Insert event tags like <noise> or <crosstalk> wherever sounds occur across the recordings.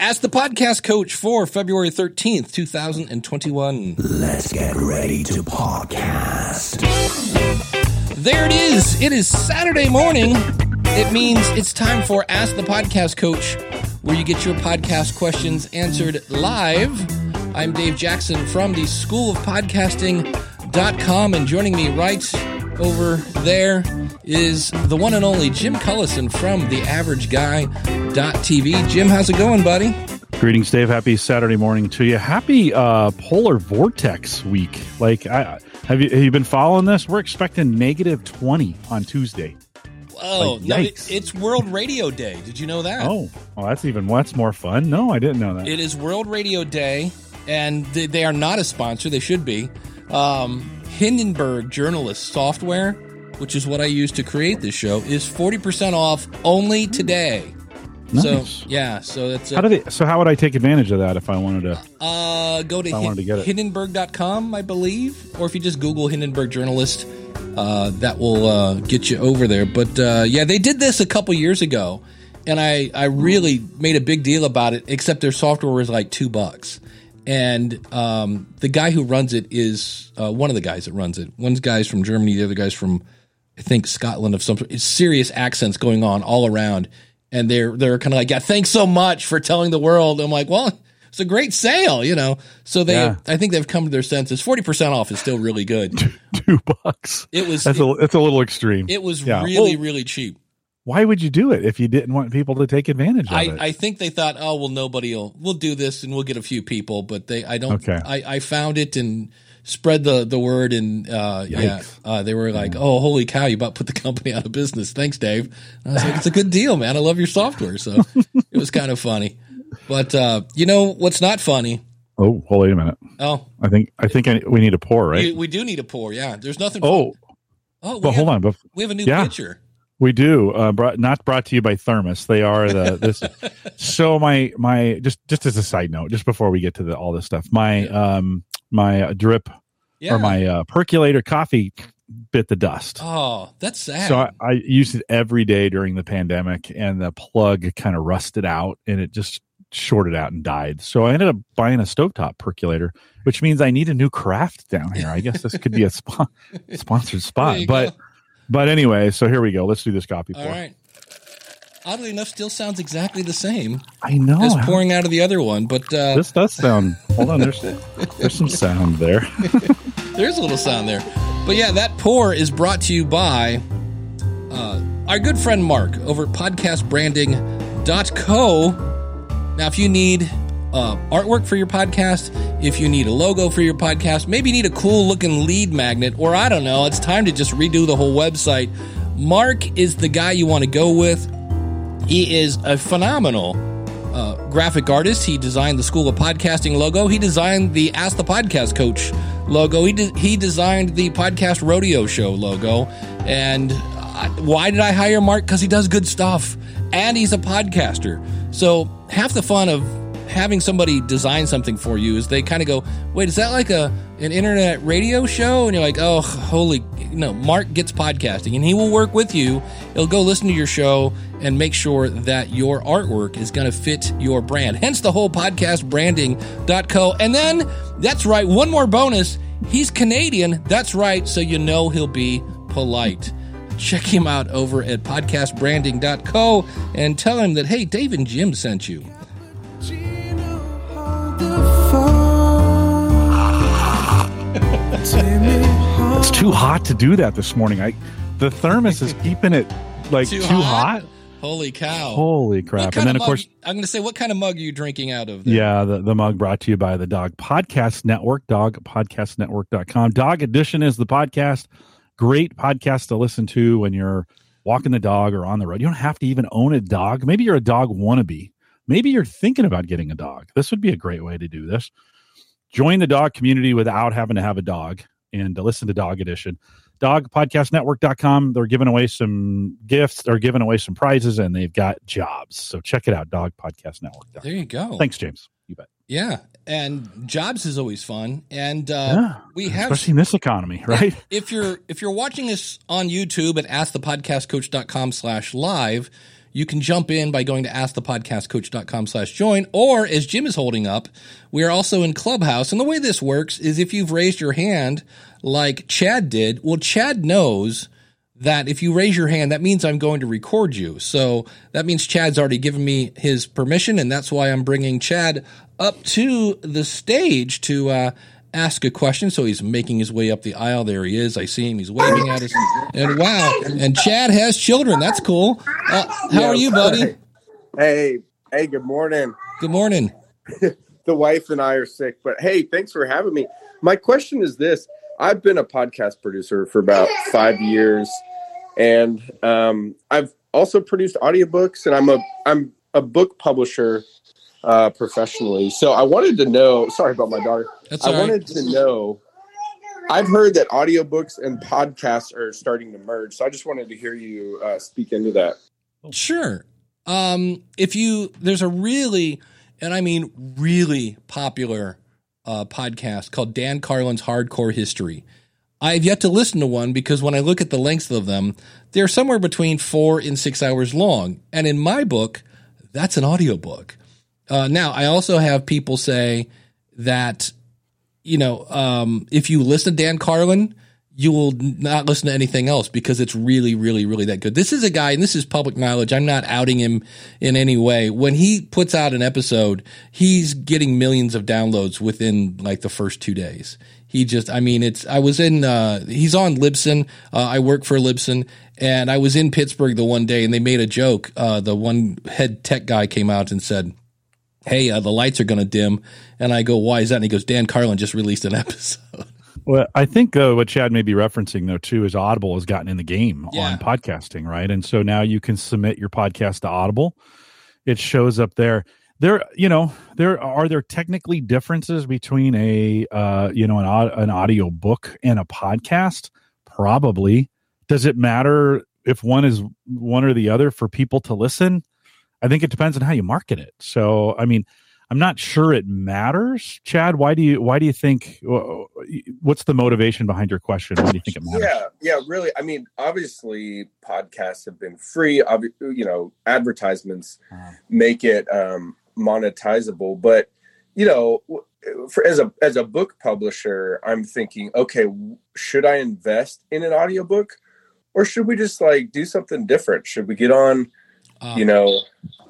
Ask the podcast coach for February 13th, 2021. Let's get ready to podcast. There it is. It is Saturday morning. It means it's time for Ask the Podcast Coach, where you get your podcast questions answered live. I'm Dave Jackson from the School of Podcasting.com, and joining me right over there is the one and only Jim Collison from the Average Guy.tv. Jim, how's it going, buddy? Greetings, Dave. Happy Saturday morning to you. Happy uh, polar vortex week. Like, I, have you have you been following this? We're expecting negative twenty on Tuesday. Oh, Like, no, it- it's World Radio Day. Did you know that? Oh, well, that's even that's more fun. No, I didn't know that. It is World Radio Day, and they, they are not a sponsor. They should be. Um, Hindenburg Journalist Software, which is what I use to create this show, is 40% off only today. Nice. So, yeah, so that's how do they? So how would I take advantage of that if I wanted to? uh, go to, wanted to. Hindenburg.com, I believe, or if you just Google Hindenburg Journalist, uh, that will uh, get you over there. But uh, yeah, they did this a couple years ago, and I, I really made a big deal about it, except their software was like two bucks. And um, the guy who runs it is uh, one of the guys that runs it. One guy's from Germany, the other guy's from, I think, Scotland of some sort. It's serious accents going on all around. And they're they're kind of like, yeah, thanks so much for telling the world. I'm like, well, it's a great sale, you know. So they, Yeah. I think they've come to their senses. Forty percent off is still really good. <laughs> Two bucks. It was That's it, a that's a little extreme. it was Yeah. really Well, really cheap. Why would you do it if you didn't want people to take advantage of I, it? I think they thought, oh well, nobody will. We'll do this and we'll get a few people, but they, I don't. Okay. I, I found it and spread the the word, and uh, yeah, uh, they were like, oh holy cow, you about put the <laughs> company out of business. Thanks, Dave. I was like, it's a good deal, man. I love your software, so it was kind of funny. But uh, you know what's not funny? oh, hold wait a minute. Oh, I think I think I, we need a pour, right? we, we do need a pour. Yeah, there's nothing. oh, oh, but have, hold on. Bef- we have a new Yeah. pitcher. We do. Uh, brought, not brought to you by Thermos. They are the <laughs> this. so my my just just as a side note, just before we get to the, all this stuff, my um my uh, drip Yeah. or my uh, percolator coffee bit the dust. oh, that's sad. So I, I used it every day during the pandemic, and the plug kind of rusted out, and it just shorted out and died. So I ended up buying a stovetop percolator, which means I need a new craft down here. I guess this could be a spon- <laughs> sponsored spot, but go. But anyway. So here we go. Let's do this copy pour. all right. Oddly enough, still sounds exactly the same. I know. as pouring out of the other one, but uh, this does sound. Hold on, there's <laughs> there's some sound there. <laughs> there's a little sound there. But yeah, that pour is brought to you by uh, our good friend Mark over at podcastbranding.co. Now, if you need uh, artwork for your podcast, if you need a logo for your podcast, maybe you need a cool looking lead magnet, or I don't know, it's time to just redo the whole website. Mark is the guy you want to go with. He is a phenomenal uh, graphic artist. He designed the School of Podcasting logo. He designed the Ask the Podcast Coach logo. He de- he designed the Podcast Rodeo Show logo. And I, why did I hire Mark? Because he does good stuff, and he's a podcaster. So half the fun of having somebody design something for you is they kind of go, "Wait, is that like a an internet radio show?" And you're like, "Oh, holy!" No, Mark gets podcasting, and he will work with you. He'll go listen to your show and make sure that your artwork is going to fit your brand. Hence the whole podcast branding.co. And then that's right, one more bonus. He's Canadian. That's right, so you know he'll be polite. Check him out over at podcastbranding.co and tell him that, hey, Dave and Jim sent you. It's too hot to do that this morning. I the thermos is keeping it like too, hot. Holy cow. Holy crap! And then of mug- course, I'm going to say, what kind of mug are you drinking out of? There? yeah, the, the mug brought to you by the Dog Podcast Network, dogpodcastnetwork.com. Dog Edition is the podcast. Great podcast to listen to when you're walking the dog or on the road. You don't have to even own a dog. Maybe you're a dog wannabe. Maybe you're thinking about getting a dog. This would be a great way to do this. Join the dog community without having to have a dog and to listen to Dog Edition. Dogpodcastnetwork.com. They're giving away some gifts. They're giving away some prizes and they've got jobs. So check it out, dogpodcastnetwork.com. There you go. Thanks, James. You bet. Yeah. And jobs is always fun. And uh, yeah. we have Especially in this economy, right? if you're if you're watching us on YouTube at askthepodcastcoach.com slash live, you can jump in by going to askthepodcastcoach.com slash join, or as Jim is holding up, we are also in Clubhouse. And the way this works is if you've raised your hand like Chad did, well, Chad knows that if you raise your hand, that means I'm going to record you. So that means Chad's already given me his permission, and that's why I'm bringing Chad up to the stage to uh, ask a question. So he's making his way up the aisle. There he is. I see him. He's waving at us. And wow. And Chad has children. That's cool. Uh, how are you, buddy? Hey, hey, good morning. Good morning. <laughs> the wife and I are sick, but hey, thanks for having me. My question is this I've been a podcast producer for about five years, and um, I've also produced audiobooks, and I'm a I'm a book publisher uh, professionally. So I wanted to know. Sorry about my daughter. That's I right. wanted to know. I've heard that audiobooks and podcasts are starting to merge, so I just wanted to hear you uh, speak into that. Sure. Um, if you there's a really, and I mean really popular uh, podcast called Dan Carlin's Hardcore History. I've yet to listen to one because when I look at the length of them, they're somewhere between four and six hours long. And in my book, that's an audiobook. Uh, now, I also have people say that, you know, um, if you listen to Dan Carlin, you will not listen to anything else because it's really, really, really that good. This is a guy, and this is public knowledge. I'm not outing him in any way. When he puts out an episode, he's getting millions of downloads within like the first two days. He just, I mean, it's, I was in, uh, he's on Libsyn. Uh, I work for Libsyn and I was in Pittsburgh the one day and they made a joke. Uh, the one head tech guy came out and said, Hey, uh, the lights are going to dim. And I go, why is that? And he goes, Dan Carlin just released an <laughs> episode. Well, I think uh, what Chad may be referencing though too is Audible has gotten in the game Yeah. on podcasting, right? And so now you can submit your podcast to Audible. It shows up there. There, you know, there are there technically differences between a uh, you know an an audio book and a podcast. Probably. Does it matter if one is one or the other for people to listen? I think it depends on how you market it. So, I mean, I'm not sure it matters. Chad, why do you why do you think what's the motivation behind your question? Why do you think it matters? Yeah, yeah, really. I mean, obviously, podcasts have been free. You know, advertisements Uh, make it um, monetizable. But you know, for as a as a book publisher, I'm thinking, okay, should I invest in an audiobook, or should we just like do something different? Should we get on? Uh, You know,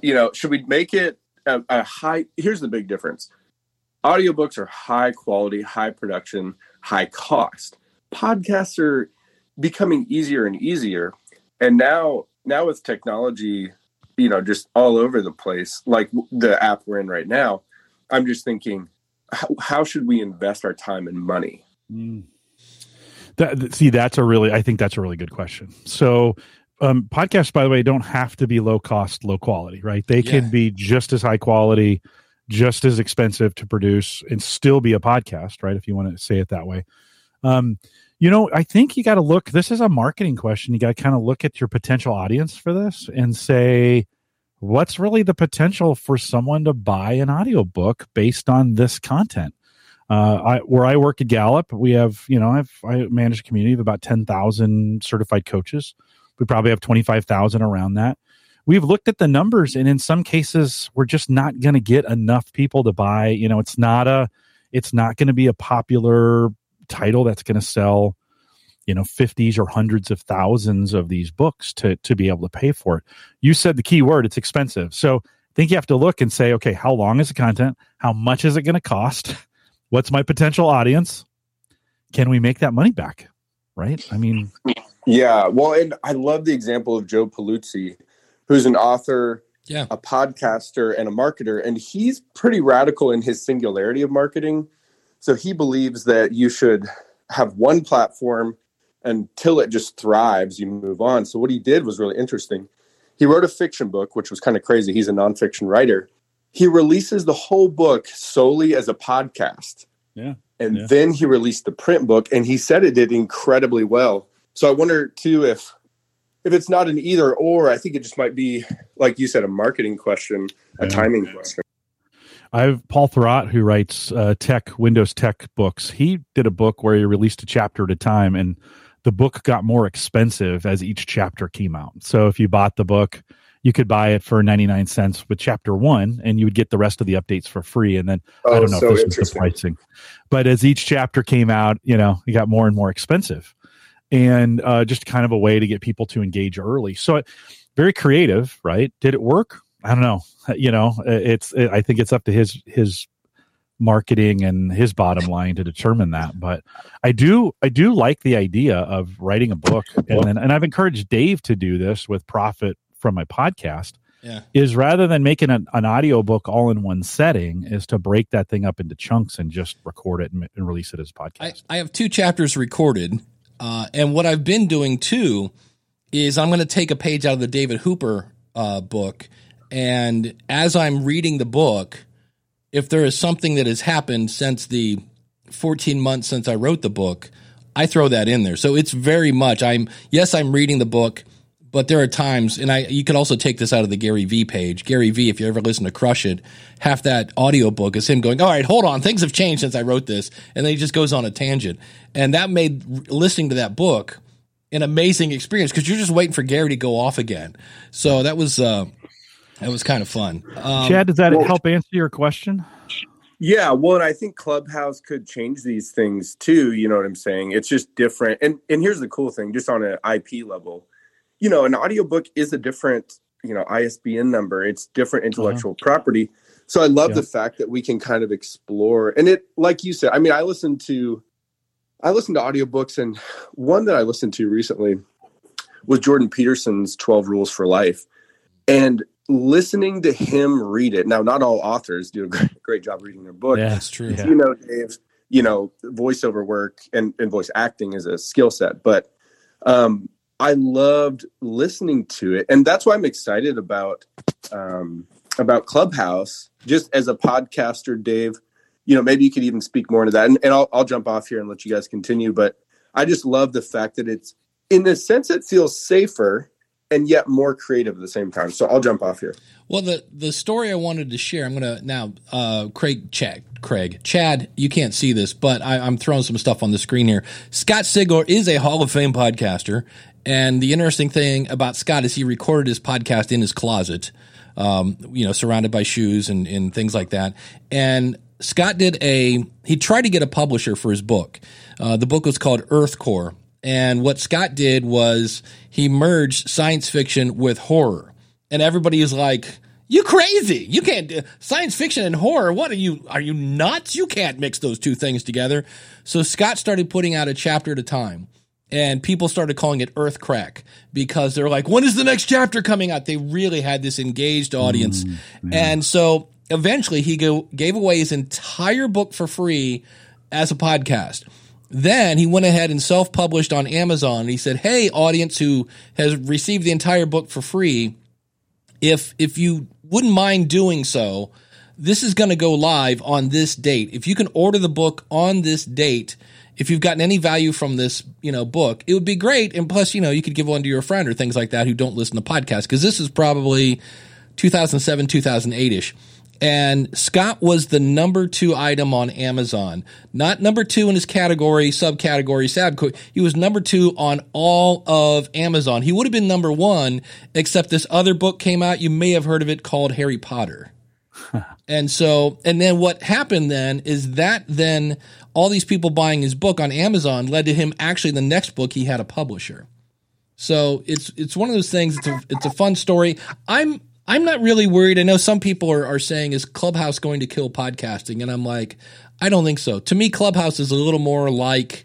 you know, should we make it a, a high? Here's the big difference: audiobooks are high quality, high production, high cost. Podcasts are becoming easier and easier, and now now with technology, you know, just all over the place, like the app we're in right now. I'm just thinking, how, how should we invest our time and money? Mm. That, see, that's a really, I think that's a really good question. So, um, podcasts, by the way, don't have to be low cost, low quality, right? They Yeah. can be just as high quality, just as expensive to produce, and still be a podcast, right? If you want to say it that way. Um, you know, I think you got to look. This is a marketing question. You got to kind of look at your potential audience for this and say, what's really the potential for someone to buy an audiobook based on this content? Uh, I, where I work at Gallup, we have, you know, I've, I manage a community of about 10,000 certified coaches. We probably have 25,000 around that. We've looked at the numbers and in some cases, we're just not going to get enough people to buy, you know, it's not a, it's not going to be a popular title that's going to sell, you know, 50s or hundreds of thousands of these books to, to be able to pay for it. You said the key word, it's expensive. So I think you have to look and say, okay, how long is the content? How much is it going to cost? What's my potential audience? Can we make that money back? Right? I mean, Yeah, well, and I love the example of Joe Pulizzi, who's an author, Yeah. a podcaster, and a marketer, and he's pretty radical in his singularity of marketing. So he believes that you should have one platform until it just thrives, you move on. So what he did was really interesting. He wrote a fiction book, which was kind of crazy. He's a nonfiction writer. He releases the whole book solely as a podcast. Yeah. And Yeah. then he released the print book, and he said it did incredibly well. So I wonder too if if it's not an either or, I think it just might be like you said, a marketing question, a Yeah. timing question. I have Paul Thurrott, who writes uh, tech, Windows tech books. He did a book where he released a chapter at a time, and the book got more expensive as each chapter came out. So if you bought the book, you could buy it for 99 cents with chapter one and you would get the rest of the updates for free and then i Oh, don't know so if this was the pricing but as each chapter came out you know it got more and more expensive and uh, just kind of a way to get people to engage early. So it, very creative right? Did it work? I don't know. Uh, you know uh, it's it, i think it's up to his his marketing and his bottom line to determine that. But i do i do like the idea of writing a book. And then and i've encouraged dave to do this with profit from my podcast Yeah. is rather than making an, an audio book all in one setting is to break that thing up into chunks and just record it and, and release it as a I, podcast I have two chapters recorded, uh, and what I've been doing too is I'm going to take a page out of the David Hooper uh, book, and as I'm reading the book, if there is something that has happened since the 14 months since I wrote the book, I throw that in there. So it's very much I'm yes, I'm reading the book, but there are times, and I you could also take this out of the Gary V page. Gary V, if you ever listen to Crush It, half that audio book is him going, "All right, hold on, things have changed since I wrote this," and then he just goes on a tangent, and that made listening to that book an amazing experience because you're just waiting for Gary to go off again. So that was uh, that was kind of fun. Um, chad does that well- help answer your question Yeah, well, and I think Clubhouse could change these things too. You know what I'm saying? It's just different. And and here's the cool thing, just on an IP level, you know, an audiobook is a different, you know, ISBN number. It's different intellectual property. So I love Yeah. the fact that we can kind of explore. And it, like you said, I mean, I listen to, I listen to audiobooks, and one that I listened to recently was Jordan Peterson's 12 Rules for Life, and listening to him read it. Now, not all authors do a great, <laughs> great job reading their book yeah that's true. Yeah. you know, Dave, you know, voiceover work and, and voice acting is a skill set, but um, I loved listening to it, and that's why I'm excited about um, about Clubhouse. Just as a podcaster, Dave, you know, maybe you could even speak more into that, and, and I'll, I'll jump off here and let you guys continue. But I just love the fact that it's, in a sense, it feels safer and yet more creative at the same time. So I'll jump off here. Well, the the story I wanted to share, I'm gonna now, uh, Craig, Chad, Craig, Chad. You can't see this, but I, I'm throwing some stuff on the screen here. Scott Sigler is a Hall of Fame podcaster, and the interesting thing about Scott is he recorded his podcast in his closet, um, you know, surrounded by shoes and and things like that. And Scott did a he tried to get a publisher for his book. Uh, the book was called Earth Core. And what Scott did was he merged science fiction with horror and everybody is like, "You crazy? You can't do science fiction and horror. What are you? Are you nuts? You can't mix those two things together." So Scott started putting out a chapter at a time, and people started calling it Earth Crack because they're like, "When is the next chapter coming out?" They really had this engaged audience, mm, and so eventually he go, gave away his entire book for free as a podcast. Then he went ahead and self published on Amazon. He said, Hey, audience who has received the entire book for free, if if you wouldn't mind doing so, this is going to go live on this date. If you can order the book on this date, if you've gotten any value from this, you know, book, it would be great. And plus, you know, you could give one to your friend or things like that who don't listen to podcasts because this is probably 2007, 2008 ish. And Scott was the number two item on Amazon, not number two in his category, subcategory. He was number two on all of Amazon. He would have been number one, except this other book came out. You may have heard of it called Harry Potter. <laughs> and so, and then what happened then is that then all these people buying his book on Amazon led to him actually the next book he had a publisher. So it's it's one of those things. It's a it's a fun story. I'm I'm not really worried. I know some people are, are saying is Clubhouse going to kill podcasting, and I'm like, I don't think so. To me, Clubhouse is a little more like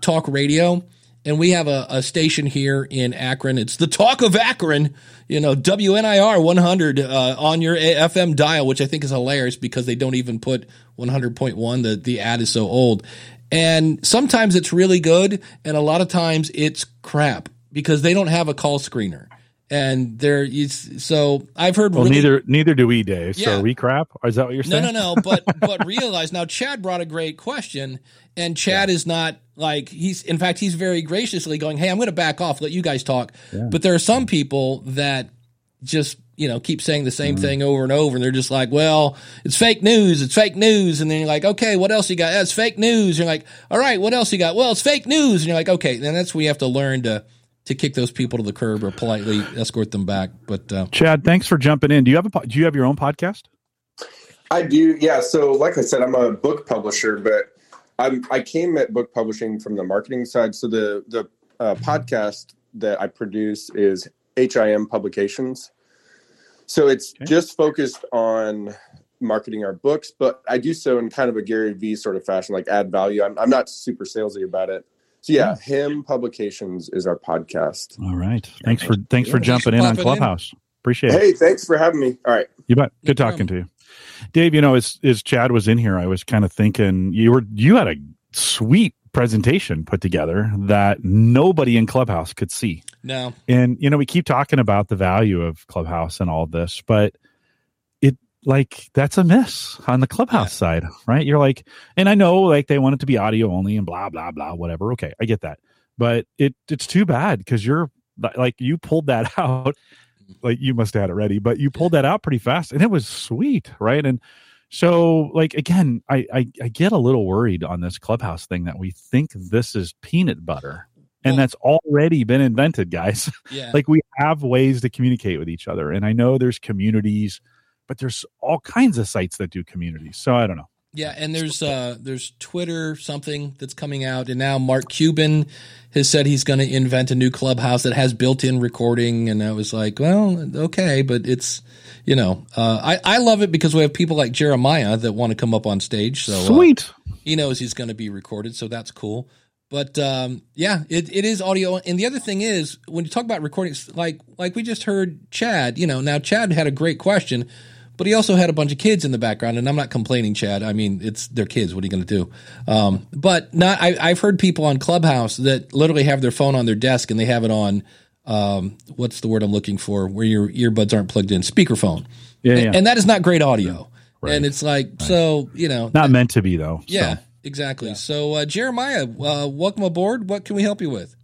talk radio, and we have a, a station here in Akron. It's the Talk of Akron, you know, WNIR 100 uh, on your FM dial, which I think is hilarious because they don't even put 100.1. The the ad is so old, and sometimes it's really good, and a lot of times it's crap because they don't have a call screener. And there, is so I've heard. Well, really- neither neither do we, Dave. So Yeah. are we crap? Or is that what you're saying? no, no, <laughs> no. But but realize now, Chad brought a great question, and Chad is not like he's. In fact, he's very graciously going, "Hey, I'm going to back off, let you guys talk." But there are some people that just you know keep saying the same mm-hmm. thing over and over, and they're just like, "Well, it's fake news. It's fake news." And then you're like, "Okay, what else you got? That's fake news." You're like, "All right, what else you got?" Well, it's fake news, and you're like, "Okay." Then that's where you have to learn to to kick those people to the curb or politely escort them back. But uh, Chad, thanks for jumping in. Do you have a do you have your own podcast? I do, yeah. So, like I said, I'm a book publisher, but I'm I came at book publishing from the marketing side. So the the uh, podcast that I produce is HIM Publications. So it's Okay. just focused on marketing our books, but I do so in kind of a Gary Vee sort of fashion, like add value. I'm I'm not super salesy about it. So yeah, Him Publications is our podcast. All right. Thanks for thanks for jumping in on Popping in. Clubhouse. Appreciate it. Hey, thanks for having me. All right. You bet. No Good talking to you. Dave, you know, as as Chad was in here, I was kind of thinking you were you had a sweet presentation put together that nobody in Clubhouse could see. no, And you know, we keep talking about the value of Clubhouse and all this, but it like that's a miss on the Clubhouse side, right? You're like, and I know like they want it to be audio only and blah blah blah, whatever. Okay, I get that, but it it's too bad because you're like you pulled that <laughs> out, like you must have had it ready, but you pulled that out pretty fast, and it was sweet, right? And so like again, I I, I get a little worried on this Clubhouse thing that we think this is peanut butter. And Well- that's already been invented, guys yeah, <laughs> like we have ways to communicate with each other and i know there's communities but there's all kinds of sites that do communities so i don't know Yeah, and there's uh there's Twitter something that's coming out, and now Mark Cuban has said he's going to invent a new clubhouse that has built-in recording, and I was like, well, okay, but it's you know, uh, I I love it because we have people like Jeremiah that want to come up on stage, so uh, sweet he knows he's going to be recorded, so that's cool. But um, yeah, it, it is audio. And the other thing is, when you talk about recordings, like like we just heard Chad, you know, now Chad had a great question, but he also had a bunch of kids in the background. And I'm not complaining, Chad. I mean, it's their kids. What are you going to do? Um, but not. I, I've heard people on Clubhouse that literally have their phone on their desk and they have it on. Um, what's the word I'm looking for? Where your earbuds aren't plugged in, speakerphone. yeah, yeah. And that is not great audio. Right. And it's like so, you know, not meant to be though so. yeah, exactly. So, uh, Jeremiah, uh, welcome aboard. What can we help you with?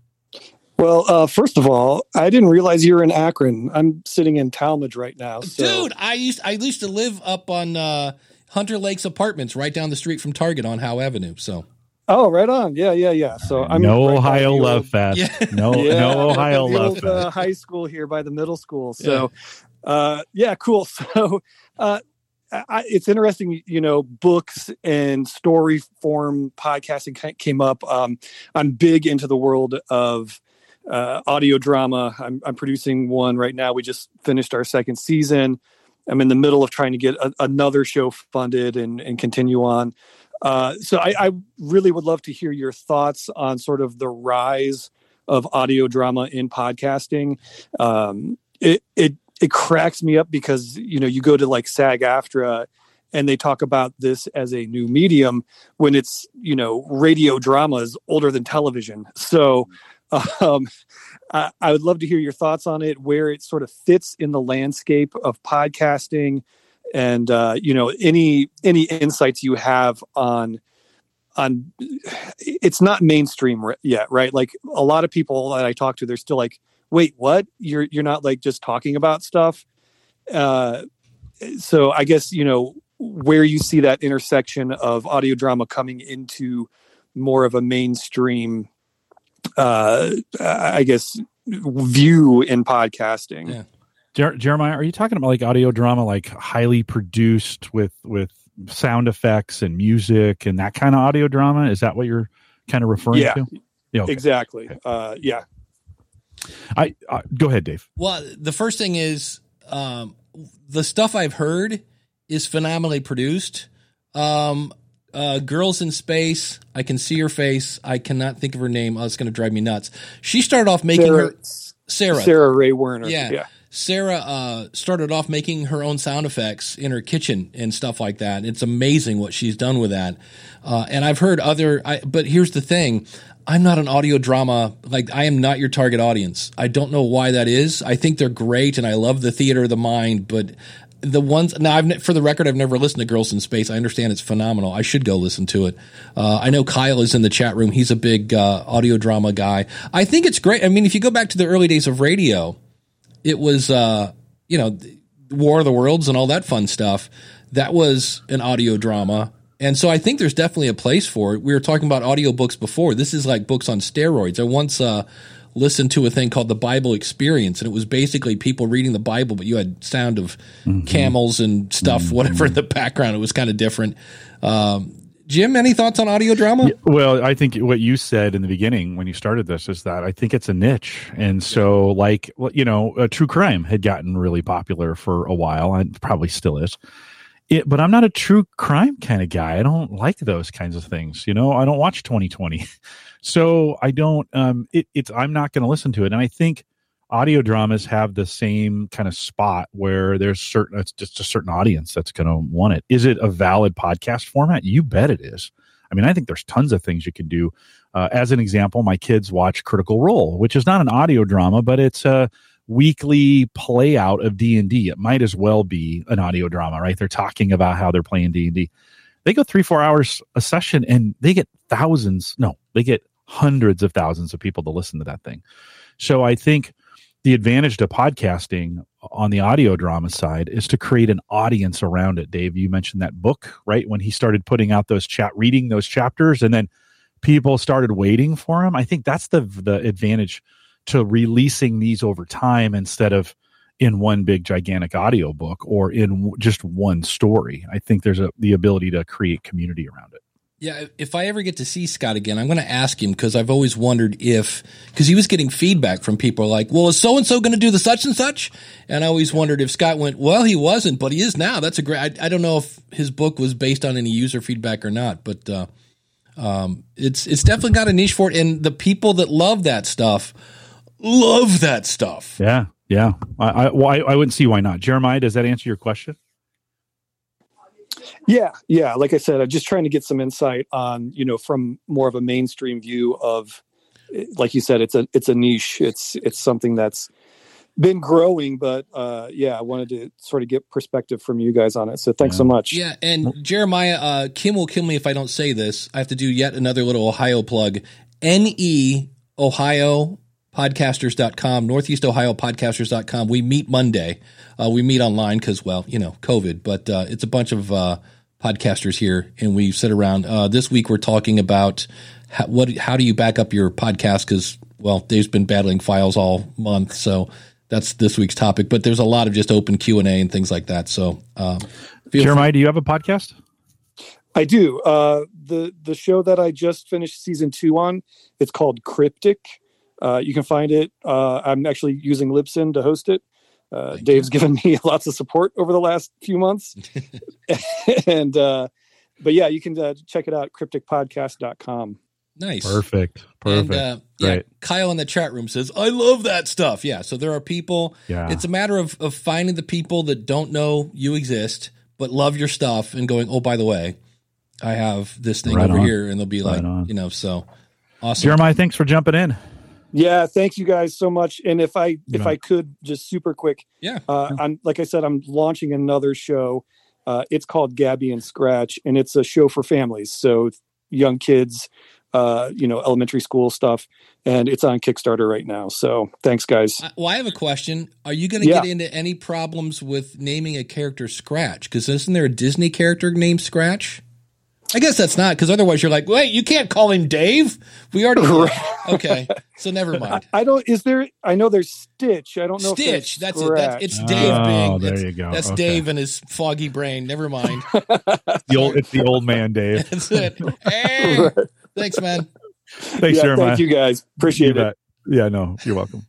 Well, uh, first of all, I didn't realize you were in Akron. I'm sitting in Tallmadge right now. So, Dude, I used I used to live up on uh, Hunter Lakes Apartments, right down the street from Target on Howe Avenue. So, oh, right on. Yeah, yeah, yeah. So I'm no right ohio the love fest Yeah. no <laughs> Yeah, no ohio the love old, fest uh, high school here by the middle school. So, uh, yeah, cool. <laughs> So, uh, I, it's interesting, you know, books and story form podcasting came up. Um, I'm big into the world of uh, audio drama. I'm, I'm producing one right now. We just finished our second season. I'm in the middle of trying to get a, another show funded and, and continue on. Uh, so I, I really would love to hear your thoughts on sort of the rise of audio drama in podcasting. Um, it it it cracks me up because you know you go to like SAG-AFTRA and they talk about this as a new medium when it's you know radio drama is older than television. So um, I, I would love to hear your thoughts on it, where it sort of fits in the landscape of podcasting, and uh, you know any any insights you have on on it's not mainstream yet right? Like a lot of people that i talk to they're still like wait what? You're you're not like just talking about stuff? Uh so i guess you know where you see that intersection of audio drama coming into more of a mainstream uh i guess view in podcasting Yeah. Jer- jeremiah are you talking about like audio drama like highly produced with with sound effects and music and that kind of audio drama is that what you're kind of referring Yeah. to yeah okay. exactly uh yeah I, I go ahead dave well, the first thing is um, the stuff I've heard is phenomenally produced. Um, uh, Girls in Space, I can see her face. I cannot think of her name. Oh, it's going to drive me nuts. She started off making sarah, her Sarah. sarah rhea werner Yeah. yeah Sarah uh, started off making her own sound effects in her kitchen and stuff like that. It's amazing what she's done with that. Uh, and I've heard other, I, but here's the thing. I'm not an audio drama, like I am not your target audience. I don't know why that is. I think they're great and I love the theater of the mind, but the ones now I've for the record I've never listened to Girls in Space. I understand it's phenomenal. I should go listen to it. Uh, I know Kyle is in the chat room. He's a big uh, audio drama guy. I think it's great. I mean, if you go back to the early days of radio, it was uh you know war of the worlds and all that fun stuff that was an audio drama and so i think there's definitely a place for it we were talking about audiobooks before this is like books on steroids i once uh listen to a thing called the Bible Experience, and it was basically people reading the Bible, but you had sound of camels and stuff, whatever in the background. It was kind of different. Um, Jim, any thoughts on audio drama? Well, I think what you said in the beginning when you started this is that I think it's a niche. And so, like, you know, uh, true crime had gotten really popular for a while and probably still is. It, but I'm not a true crime kind of guy. I don't like those kinds of things. You know, I don't watch 2020. <laughs> So I don't, um, it, it's, I'm not going to listen to it. And I think audio dramas have the same kind of spot where there's certain it's just a certain audience that's going to want it. Is it a valid podcast format? You bet it is. I mean i think there's tons of things you can do. Uh, as an example my kids watch critical role which is not an audio drama but it's a weekly play out of d&d it might as well be an audio drama right? They're talking about how they're playing d&d they go three four hours a session and they get thousands no they get hundreds of thousands of people to listen to that thing so i think the advantage to podcasting on the audio drama side is to create an audience around it. Dave, you mentioned that book, right? When he started putting out those chat, reading those chapters, and then people started waiting for him. I think that's the the advantage to releasing these over time instead of in one big gigantic audio book or in w- just one story. I think there's a the ability to create community around it. Yeah, if I ever get to see Scott again, I'm going to ask him because I've always wondered if because he was getting feedback from people like, "Well, is so and so going to do the such and such?" And I always wondered if Scott went, "Well, he wasn't, but he is now." That's a great. I, I don't know if his book was based on any user feedback or not, but uh, um, it's it's definitely got a niche for it, and the people that love that stuff love that stuff. Yeah, yeah. I I, well, I, I wouldn't see why not. Jeremiah, does that answer your question? Yeah, yeah. Like I said, I'm just trying to get some insight on, you know, from more of a mainstream view of, like you said, it's a it's a niche. It's it's something that's been growing, but uh, yeah, I wanted to sort of get perspective from you guys on it. So thanks Yeah. so much. Yeah, and Jeremiah, uh, Kim will kill me if I don't say this. I have to do yet another little Ohio plug. NE Ohio podcasters.com, Northeast Ohio podcasters.com. We meet Monday. Uh, we meet online because, well, you know, COVID, but uh, it's a bunch of uh, podcasters here and we sit around. Uh, this week we're talking about how, what, how do you back up your podcast? Because, well, Dave's been battling files all month. So that's this week's topic, but there's a lot of just open Q and A and things like that. So, um, feel Jeremiah, do you have a podcast? I do. Uh, the the show that I just finished season two on, it's called Cryptic. Uh, you can find it. Uh, I'm actually using Libsyn to host it. Uh, Thank Dave's given me <laughs> lots of support over the last few months, <laughs> and uh, but yeah, you can uh, check it out. Crypticpodcast.com. Nice. Perfect. Perfect. And uh, yeah, Right. Kyle in the chat room says, "I love that stuff." Yeah, so there are people. yeah. It's a matter of of finding the people that don't know you exist but love your stuff and going, "Oh, by the way, I have this thing Right over on. here," and they'll be Right like, on. you know, so awesome. Jeremiah, thanks for jumping in. Yeah, thank you guys so much. And if I if Yeah. I could just super quick, Yeah. uh, I'm like I said, I'm launching another show. Uh, it's called Gabby and Scratch, and it's a show for families, so young kids, uh, you know, elementary school stuff, and it's on Kickstarter right now. So thanks, guys. I- Well, I have a question. Are you going to Yeah. get into any problems with naming a character Scratch? Because isn't there a Disney character named Scratch? I guess that's not because otherwise you're like, wait, you can't call him Dave. We already <laughs> okay, so never mind. I don't. Is there? I know there's Stitch. I don't know. Stitch. If That's there's it. That's, Scratch. it's Dave Oh, being. there you go. That's Okay. Dave and his foggy brain. Never mind. <laughs> The old, it's the old man, Dave. <laughs> That's it. Hey, thanks, man. Thanks, yeah, Jeremiah. thank you guys. Appreciate You it. bet. Yeah, no, you're welcome.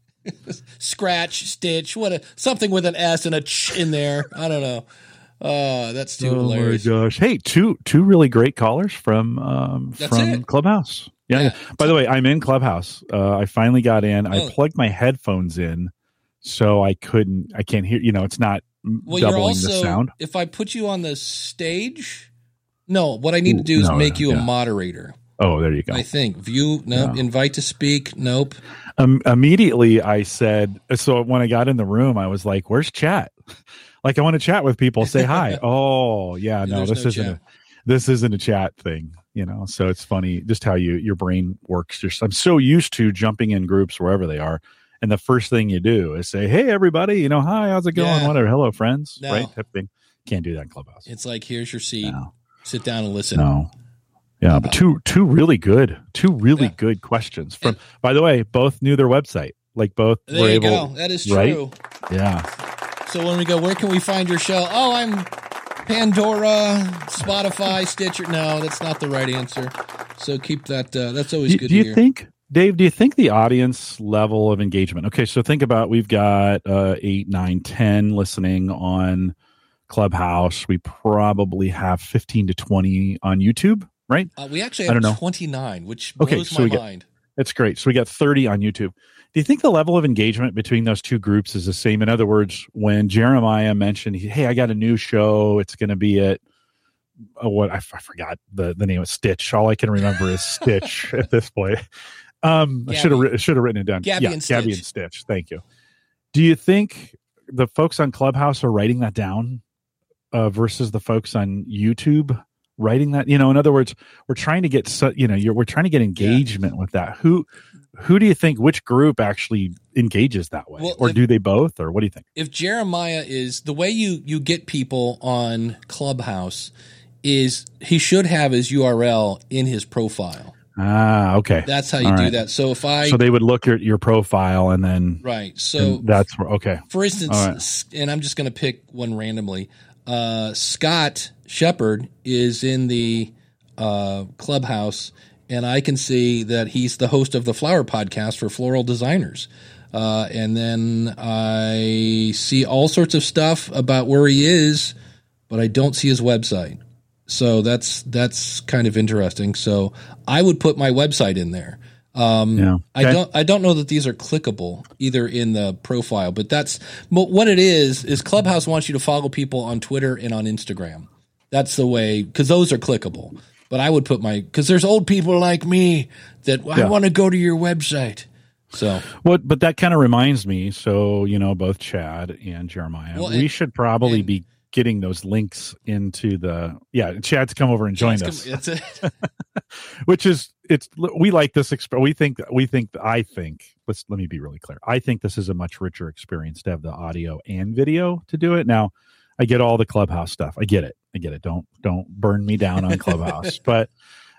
Scratch, Stitch, what a something with an S and a ch in there. I don't know. Uh, that's too oh hilarious. my gosh! Hey, two two really great callers from um, That's from it. Clubhouse. Yeah, Yeah. yeah. By the way, I'm in Clubhouse. Uh, I finally got in. Oh. I plugged my headphones in, so I couldn't. I can't hear. You know, it's not Well, you're doubling also the sound. if I put you on the stage. No, what I need to do is No, make you a moderator. Oh, there you go. I think view. Nope. No. Invite to speak. Nope. um, immediately I said, so when I got in the room, I was like, where's chat? Like, I want to chat with people, say hi. <laughs> oh, yeah, no, There's this no isn't, chat. a, this isn't a chat thing, you know? So it's funny just how you, your brain works. Just, I'm so used to jumping in groups wherever they are. And the first thing you do is say, Hey, everybody, you know, hi, how's it going? Yeah. Whatever. Hello, friends. No. Right. Type thing. Can't do that in Clubhouse. It's like here's your seat. No, Sit down and listen. no. Yeah, but uh, two two really good, two really Yeah. good questions. From by the way, both knew their website. Like both There were you able. go. That is right? true. Yeah, So when we go, where can we find your show? Oh, I'm Pandora, Spotify, Stitcher. No, that's not the right answer. So keep that. Uh, that's always do, good do you hear. think dave do you think the audience level of engagement okay so think about we've got uh 8 9 10 listening on clubhouse we probably have 15 to 20 on youtube right uh, we actually I have don't know. 29, which blows Okay, so my mind. that's great so we got 30 on youtube do you think the level of engagement between those two groups is the same? In other words when jeremiah mentioned hey i got a new show. It's going to be at oh, what? I, f- I forgot the, the name of stitch. All i can remember is <laughs> stitch at this point. Um i should have ri- should have written it down. Gabby yeah and gabby Stitch. and stitch. Thank you. Do you think the folks on clubhouse are writing that down uh, versus the folks on youtube writing that? You know in other words we're trying to get so, you know you're, we're trying to get engagement with that. Who who do you think which group actually engages that way Well, or if- do they both or what do you think if Jeremiah is the way you you get people on Clubhouse is he should have his URL in his profile. ah okay That's how you All do right. that. So if I so they would look at your profile and then right, so that's where okay for instance, right. and I'm just going to pick one randomly. Uh, Scott Shepard is in the uh, clubhouse, and I can see that he's the host of the Flower Podcast for floral designers. Uh, and then I see all sorts of stuff about where he is, but I don't see his website. So that's that's kind of interesting. So I would put my website in there. Um, yeah I don't. I don't know that these are clickable either in the profile, but that's but what it is. Is Clubhouse wants you to follow people on Twitter and on Instagram. That's the way because those are clickable. But I would put my because there's old people like me that I Yeah. want to go to your website. So What, but that kind of reminds me. So you know, both Chad and Jeremiah, Well, we and- should probably and- be getting those links into the. Yeah, Chad's come over and joined us, com- That's it. <laughs> which is it's. We like this. Exp- we think we think. I think. Let's let me be really clear. I think this is a much richer experience to have the audio and video to do it. Now, I get all the clubhouse stuff. I get it. I get it. Don't don't burn me down on <laughs> clubhouse, but.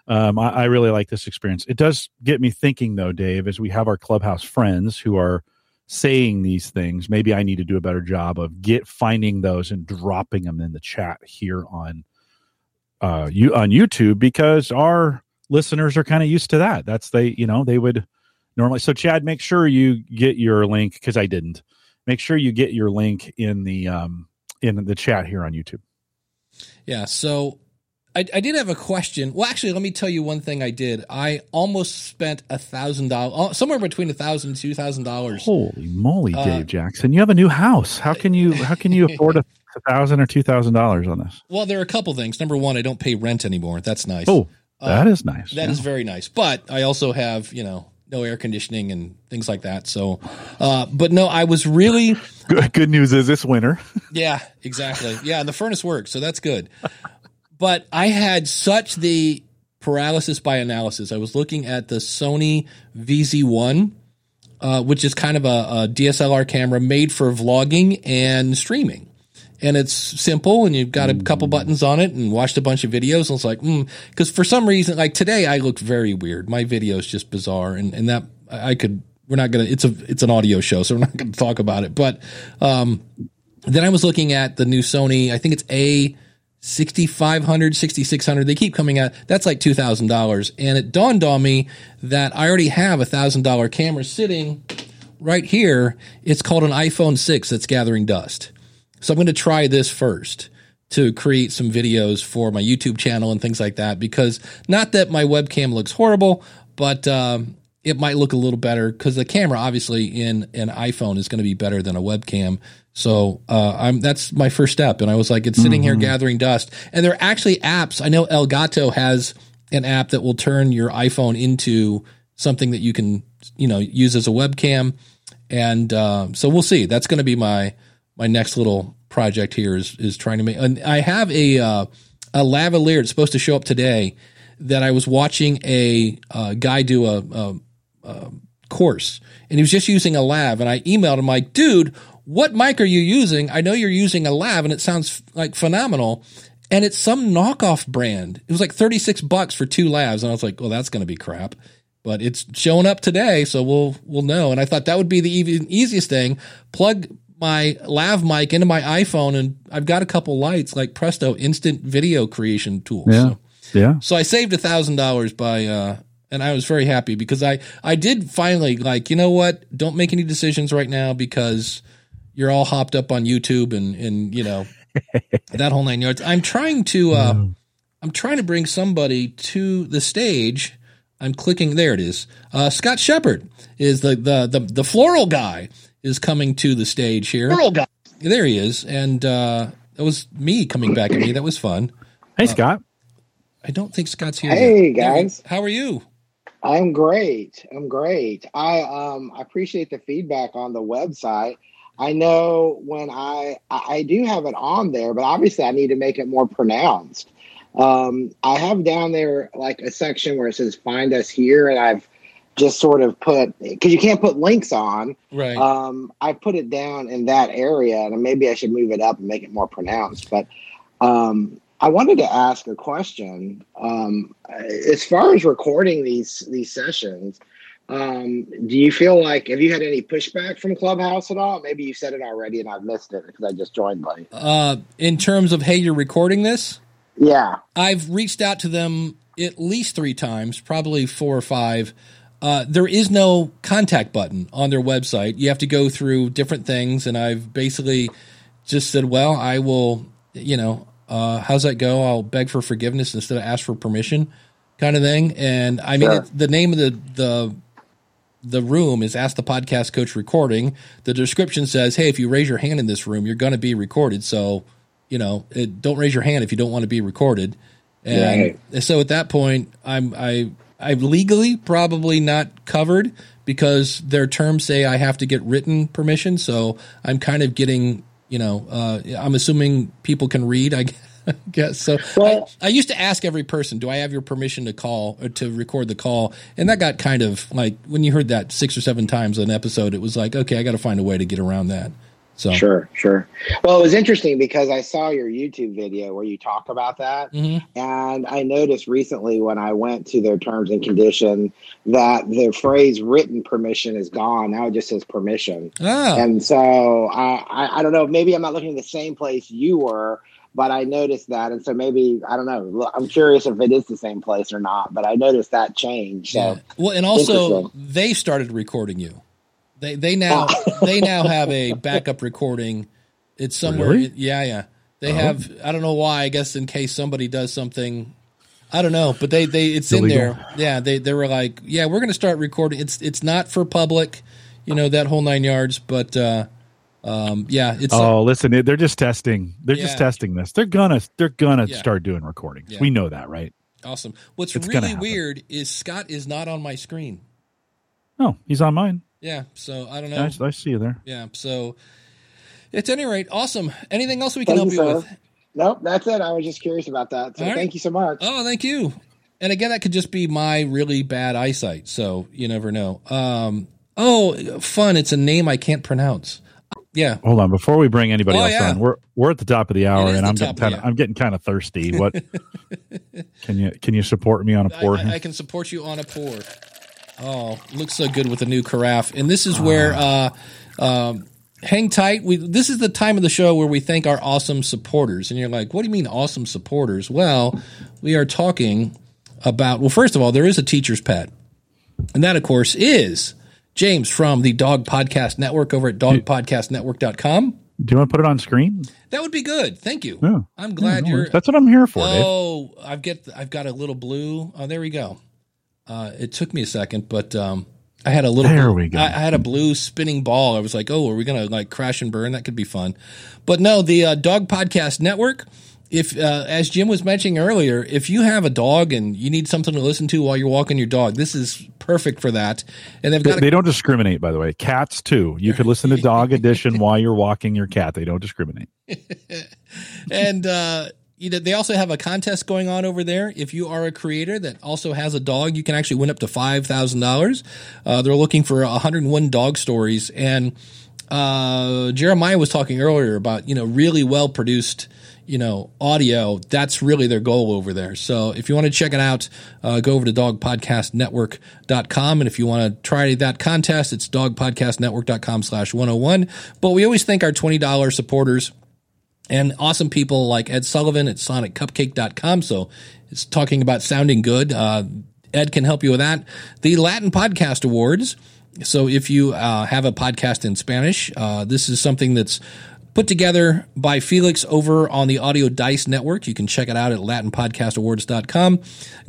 Um, I, I really like this experience. It does get me thinking, though, Dave, as we have our clubhouse friends who are saying these things. Maybe I need to do a better job of get finding those and dropping them in the chat here on uh you on YouTube because our listeners are kind of used to that. That's they, you know, they would normally. So, Chad, make sure you get your link because I didn't. Make sure you get your link in the um in the chat here on YouTube. Yeah. So I, I did have a question. Well, actually, let me tell you one thing I did. I almost spent a thousand dollars, somewhere between a thousand and two thousand dollars. Holy moly, Uh, Dave Jackson! You have a new house. How can you how can you <laughs> afford a thousand or two thousand dollars on this? Well, there are a couple things. Number one, I don't pay rent anymore. That's nice. Oh, Uh, that is nice. That is very nice. But I also have, you know, no air conditioning and things like that. So, uh, but no, I was really, <laughs> good, good news is this winter. <laughs> yeah, exactly. Yeah, and the furnace works, so that's good. But I had such the paralysis by analysis. I was looking at the Sony VZ1, uh, which is kind of a, a DSLR camera made for vlogging and streaming. And it's simple, and you've got a couple buttons on it, and watched a bunch of videos. And it's like, because for some reason, like today, I looked very weird. My video is just bizarre, and and that I I could. We're not gonna. It's a it's an audio show, so we're not gonna talk about it. But um, then I was looking at the new Sony. I think it's a 6500 6600 they keep coming out that's like $2000 and it dawned on me that i already have a $1000 camera sitting right here it's called an iphone 6 that's gathering dust so i'm going to try this first to create some videos for my youtube channel and things like that because not that my webcam looks horrible but um, it might look a little better because the camera obviously in an iphone is going to be better than a webcam so uh, I'm that's my first step, and I was like, it's sitting here gathering dust. And there are actually apps. I know Elgato has an app that will turn your iPhone into something that you can, you know, use as a webcam. And uh, so we'll see. That's going to be my my next little project here is is trying to make. And I have a uh, a lavalier. It's supposed to show up today. That I was watching a uh, guy do a, a, a course, and he was just using a lav. And I emailed him like, dude what mic are you using? I know you're using a lav and it sounds like phenomenal. and it's some knockoff brand. It was like 36 bucks for two lavs. And I was like, well, that's going to be crap. But it's showing up today, so we'll we'll know. And I thought that would be the easiest thing. Plug my lav mic into my iPhone, and I've got a couple lights like Presto instant video creation tool. Yeah. So, Yeah. so I saved a thousand dollars by, uh, and I was very happy because I I did finally like you know what? Don't make any decisions right now because you're all hopped up on YouTube and and you know <laughs> that whole nine yards. I'm trying to uh, I'm trying to bring somebody to the stage. I'm clicking. There it is. Uh, Scott Shepard is the, the the the floral guy is coming to the stage here. Floral. There he is, and uh, that was me coming back at me. That was fun. Hey, Scott. I don't think Scott's here. Hey, yet. Guys. how are you? I'm great. I'm great. I um I appreciate the feedback on the website. I know when I I I do have it on there, but obviously I need to make it more pronounced. Um, I have down there like a section where it says "Find us here," and I've just sort of put because you can't put links on. Right. Um, I put it down in that area, and maybe I should move it up and make it more pronounced. But um, I wanted to ask a question. Um, as far as recording these these sessions, um, do you feel like have you had any pushback from Clubhouse at all? Maybe you said it already, and I've missed it because I just joined late. uh, in terms of hey, you're recording this. Yeah, I've reached out to them at least three times, probably four or five. Uh, there is no contact button on their website. You have to go through different things, and I've basically just said, "Well, I will, you know, uh, how's that go? I'll beg for forgiveness instead of ask for permission, kind of thing." And I mean, Sure. the name of the the the room is Ask the Podcast Coach Recording. The description says, "Hey, if you raise your hand in this room, you're going to be recorded." So, you know, it, don't raise your hand if you don't want to be recorded. And so at that point, I'm I I'm legally probably not covered because their terms say I have to get written permission. So I'm kind of getting, you know, uh, I'm assuming people can read. I <laughs> guess so. Well- I, I used to ask every person, "Do I have your permission to call or to record the call?" And that got kind of like when you heard that six or seven times on an episode, it was like, okay, I got to find a way to get around that. So sure, sure. Well, it was interesting because I saw your YouTube video where you talk about that, Mhm. and I noticed recently when I went to their terms and condition that the phrase "written permission" is gone. Now it just says permission. Ah, And so I, I, I don't know. Maybe I'm not looking at the same place you were, but I noticed that, and so maybe I don't know. I'm curious if it is the same place or not. But I noticed that change. So Yeah. Well, and also they started recording you. They they now <laughs> they now have a backup recording. It's somewhere. Really? Yeah, yeah. They have. I don't know why. I guess in case somebody does something. I don't know, but they they it's in there. Yeah, they they were like, yeah, we're going to start recording. It's it's not for public, you know that whole nine yards. But uh, um, yeah, it's Oh, listen, they're just testing. They're just testing this. They're gonna they're gonna Yeah. start doing recordings. Yeah. We know that, right? awesome. What's It's really weird is Scott is not on my screen. Oh, he's on mine. Yeah, so I don't know. I, I see you there. Yeah, so at any rate, awesome. Anything else we can Thank help you, you with? nope, that's it. I was just curious about that. So All right. thank you so much. Oh, thank you. And again, that could just be my really bad eyesight, so you never know. Um, oh, fun! It's a name I can't pronounce. Yeah, Hold on, before we bring anybody Oh, else yeah. on, we're we're at the top of the hour, and the I'm top getting of kind of. I'm getting kind of thirsty. What <laughs> can you can you support me on a pour? I, I can support you on a pour. Oh, looks so good with the new carafe. And this is where uh, um, hang tight. We this is the time of the show where we thank our awesome supporters. And you're like, what do you mean awesome supporters? Well, we are talking about. Well, first of all, there is a teacher's pet, and that of course is James from the Dog Podcast Network over at dogpodcastnetwork.com. Do you want to put it on screen? That would be good. Thank you. Yeah. I'm glad No you're. That's what I'm here for, Dave. Oh, I've get I've got a little blue. Oh, there we go. Uh, it took me a second, but um, I had a little. There we go. I, I had a blue spinning ball. I was like, oh, are we gonna like crash and burn? That could be fun. But no, the uh, Dog Podcast Network. If, uh, as Jim was mentioning earlier, if you have a dog and you need something to listen to while you're walking your dog, this is perfect for that. And they've got they a, don't discriminate, by the way. Cats too. You could listen to Dog Edition while you're walking your cat. They don't discriminate. <laughs> and uh, they also have a contest going on over there. If you are a creator that also has a dog, you can actually win up to five thousand dollars. Uh, they're looking for 101 dog stories, and uh, Jeremiah was talking earlier about you know really well produced you know, audio, that's really their goal over there. So if you want to check it out, uh, go over to dogpodcastnetwork.com. And if you want to try that contest, it's dogpodcastnetwork.com slash 101. But we always thank our $20 supporters and awesome people like Ed Sullivan at soniccupcake.com. So it's talking about sounding good. Uh, Ed can help you with that. The Latin Podcast Awards. So if you uh, have a podcast in Spanish, uh, this is something that's put together by Felix over on the Audio Dice Network. You can check it out at LatinPodcastAwards.com.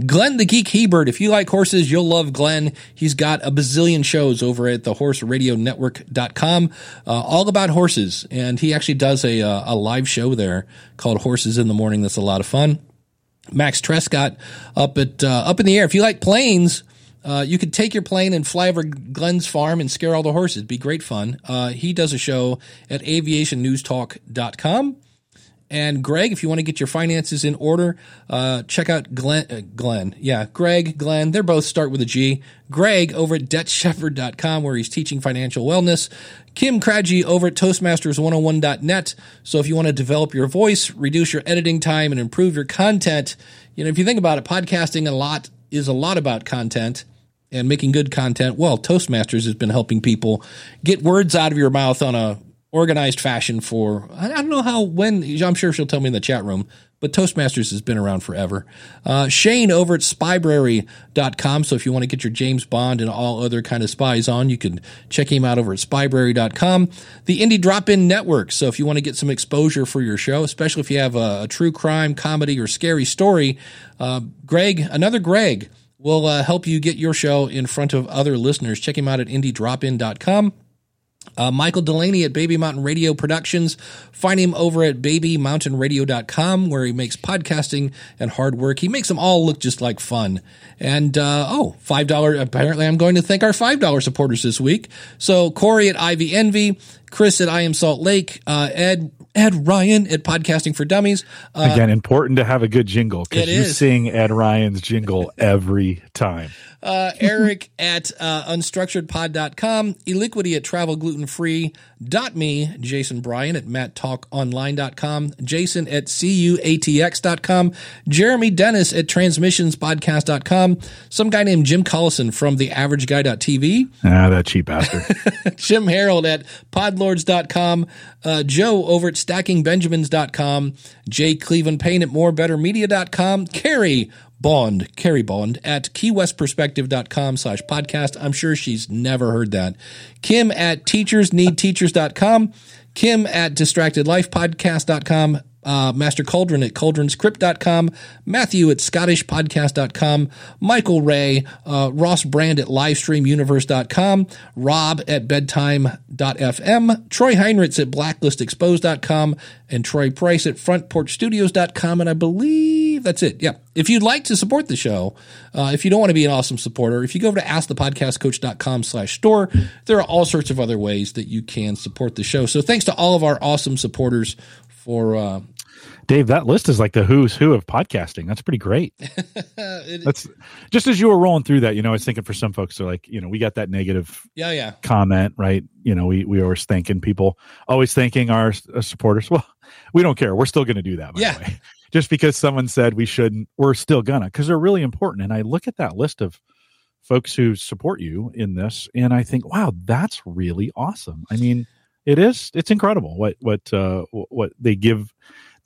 Glenn the Geek Hebert. If you like horses, you'll love Glenn. He's got a bazillion shows over at the HorseRadioNetwork.com, uh, all about horses. And he actually does a, uh, a live show there called Horses in the Morning. That's a lot of fun. Max Trescott up at uh, up in the air. If you like planes, uh, you could take your plane and fly over Glenn's farm and scare all the horses. It'd be great fun. Uh, he does a show at aviationnewstalk.com. And Greg, if you want to get your finances in order, uh, check out Glenn, uh, Glenn. Yeah, Greg, Glenn. They're both start with a G. Greg over at debtshepherd.com where he's teaching financial wellness. Kim Craggy over at Toastmasters101.net. So if you want to develop your voice, reduce your editing time, and improve your content, you know, if you think about it, podcasting a lot is a lot about content and making good content. Well, Toastmasters has been helping people get words out of your mouth on a organized fashion for I don't know how when I'm sure she'll tell me in the chat room, but Toastmasters has been around forever. Uh, Shane over at spybrary.com. So if you want to get your James Bond and all other kind of spies on, you can check him out over at spybrary.com. The Indie Drop In Network. So if you want to get some exposure for your show, especially if you have a, a true crime, comedy, or scary story, uh, Greg, another Greg, will uh, help you get your show in front of other listeners. Check him out at indiedropin.com. Uh, Michael Delaney at Baby Mountain Radio Productions. Find him over at babymountainradio.com where he makes podcasting and hard work. He makes them all look just like fun. And, uh, oh, $5. Apparently, I'm going to thank our $5 supporters this week. So, Corey at Ivy Envy, Chris at I Am Salt Lake, uh, Ed, Ed Ryan at Podcasting for Dummies. Uh, Again, important to have a good jingle because you sing Ed Ryan's jingle every time. Uh, Eric <laughs> at uh, unstructuredpod.com, Eliquity at travelglutenfree.me, Jason Bryan at matttalkonline.com, Jason at cuatx.com, Jeremy Dennis at transmissionspodcast.com, some guy named Jim Collison from theaverageguy.tv, Ah, that cheap bastard. <laughs> Jim Harold at podlords.com, uh, Joe over at stackingbenjamins.com, Jay Cleveland Payne at morebettermedia.com, Carrie Bond, Carrie Bond at keywestperspective.com slash podcast. I'm sure she's never heard that. Kim at teachersneedteachers.com, Kim at distractedlifepodcast.com, uh, Master Cauldron at cauldronscript.com, Matthew at scottishpodcast.com, Michael Ray, uh, Ross Brand at livestreamuniverse.com, Rob at bedtime.fm, Troy Heinrichs at blacklistexposed.com, and Troy Price at frontporchstudios.com. And I believe that's it. Yeah. If you'd like to support the show, uh, if you don't want to be an awesome supporter, if you go over to askthepodcastcoach.com slash store, there are all sorts of other ways that you can support the show. So thanks to all of our awesome supporters for uh, Dave, that list is like the who's who of podcasting. That's pretty great. <laughs> That's just as you were rolling through that, you know, I was thinking for some folks, they're like, you know, we got that negative yeah, yeah. comment, right? You know, we, we always thanking people, always thanking our uh, supporters. Well, we don't care. We're still going to do that, by Yeah. the way. <laughs> Just because someone said we shouldn't, we're still gonna, because they're really important. And I look at that list of folks who support you in this, and I think, wow, that's really awesome. I mean, it is, it's incredible what, what, uh, what they give,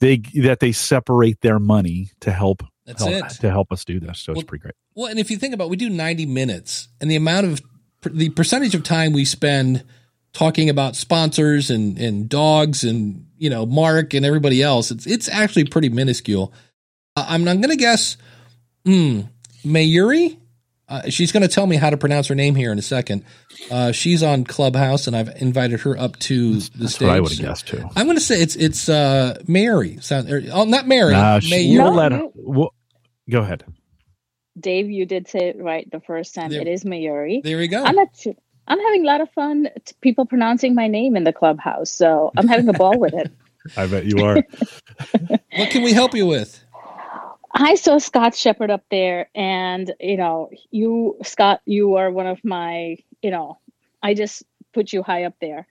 they, that they separate their money to help, That's help it. to help us do this. So Well, it's pretty great. Well, and if you think about, it, we do ninety minutes, and the amount of the percentage of time we spend talking about sponsors and and dogs and you know Mark and everybody else, it's it's actually pretty minuscule. Uh, I'm I'm going to guess, hmm, Mayuri. Uh, she's going to tell me how to pronounce her name here in a second. Uh, she's on Clubhouse, and I've invited her up to the That's stage. what I would have guessed too. I'm going to say it's it's uh, Mary. Sound, or, oh, not Mary. Nah, she- we'll let her, we'll, go ahead. Dave, you did say it right the first time. There- it is Mayuri. There we go. I'm actually, I'm having a lot of fun t- people pronouncing my name in the clubhouse, so I'm having a ball with it. <laughs> I bet you are. <laughs> what can we help you with? I saw Scott Shepard up there, and you know, you Scott, you are one of my, you know, I just put you high up there,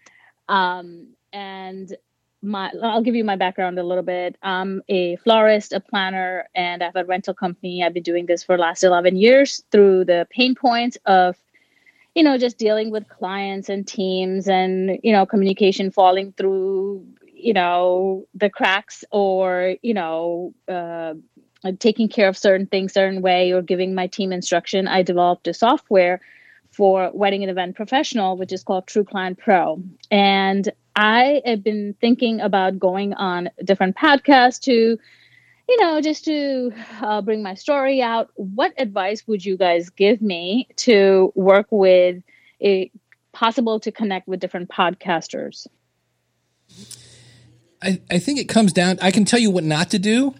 um, and my I'll give you my background a little bit. I'm a florist, a planner, and I have a rental company. I've been doing this for last 11 years through the pain points of you know just dealing with clients and teams and you know communication falling through you know the cracks or you know uh, taking care of certain things certain way or giving my team instruction i developed a software for wedding and event professional which is called true client pro and i have been thinking about going on different podcasts to you know, just to uh, bring my story out, what advice would you guys give me to work with a possible to connect with different podcasters? I, I think it comes down. I can tell you what not to do.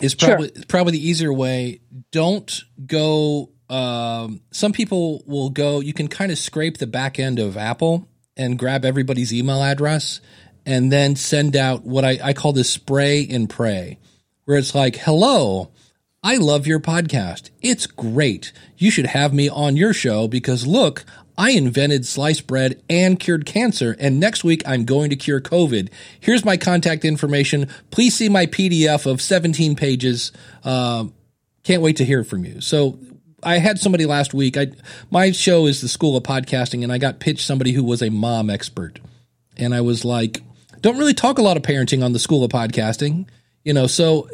Is probably sure. probably the easier way. Don't go. Um, some people will go. You can kind of scrape the back end of Apple and grab everybody's email address, and then send out what I, I call this spray and pray where it's like, hello, I love your podcast. It's great. You should have me on your show because look, I invented sliced bread and cured cancer, and next week I'm going to cure COVID. Here's my contact information. Please see my PDF of 17 pages. Uh, can't wait to hear from you. So I had somebody last week. I my show is the School of Podcasting, and I got pitched somebody who was a mom expert, and I was like, don't really talk a lot of parenting on the School of Podcasting. You know, so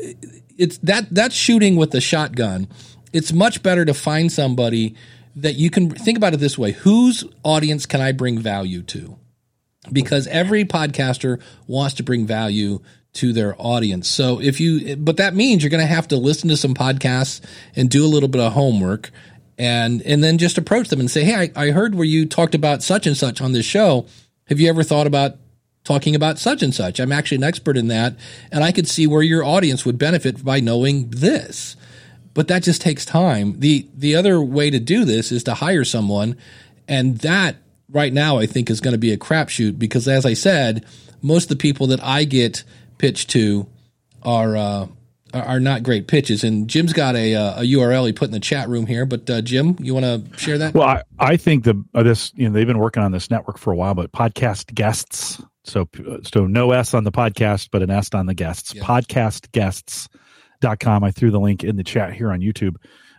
it's that that's shooting with the shotgun. It's much better to find somebody that you can think about it this way: whose audience can I bring value to? Because every podcaster wants to bring value to their audience. So if you, but that means you're going to have to listen to some podcasts and do a little bit of homework and, and then just approach them and say, Hey, I, I heard where you talked about such and such on this show. Have you ever thought about talking about such and such. I'm actually an expert in that, and I could see where your audience would benefit by knowing this. But that just takes time. The the other way to do this is to hire someone, and that right now I think is going to be a crapshoot because as I said, most of the people that I get pitched to are uh, are not great pitches. And Jim's got a, uh, a URL he put in the chat room here. But uh, Jim, you want to share that? Well, I, I think the uh, this you know they've been working on this network for a while, but podcast guests. So so no S on the podcast, but an S on the guests. Yeah. Podcastguests.com. I threw the link in the chat here on YouTube.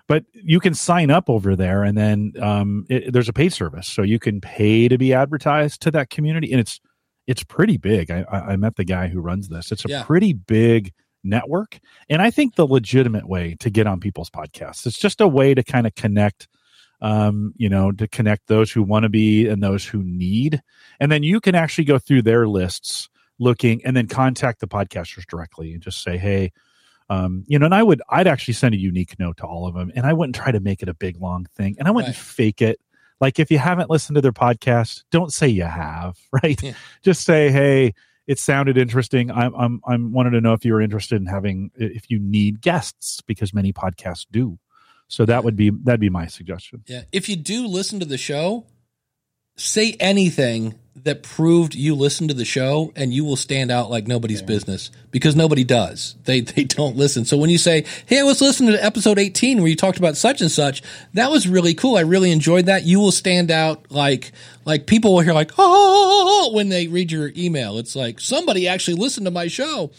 But you can sign up over there, and then um, it, there's a paid service, so you can pay to be advertised to that community, and it's it's pretty big. I, I met the guy who runs this. It's a yeah. pretty big network. And I think the legitimate way to get on people's podcasts. It's just a way to kind of connect um, you know, to connect those who want to be and those who need. And then you can actually go through their lists looking and then contact the podcasters directly and just say, hey, um, you know, and I would, I'd actually send a unique note to all of them and I wouldn't try to make it a big long thing and I wouldn't right. fake it. Like if you haven't listened to their podcast, don't say you have, <laughs> right? Yeah. Just say, hey, it sounded interesting. I'm, I'm, I'm wanted to know if you're interested in having, if you need guests, because many podcasts do. So that would be that'd be my suggestion. Yeah, if you do listen to the show, say anything that proved you listened to the show and you will stand out like nobody's yeah. business because nobody does. They they don't listen. So when you say, "Hey, I was listening to episode 18 where you talked about such and such. That was really cool. I really enjoyed that." You will stand out like like people will hear like, "Oh," when they read your email. It's like somebody actually listened to my show.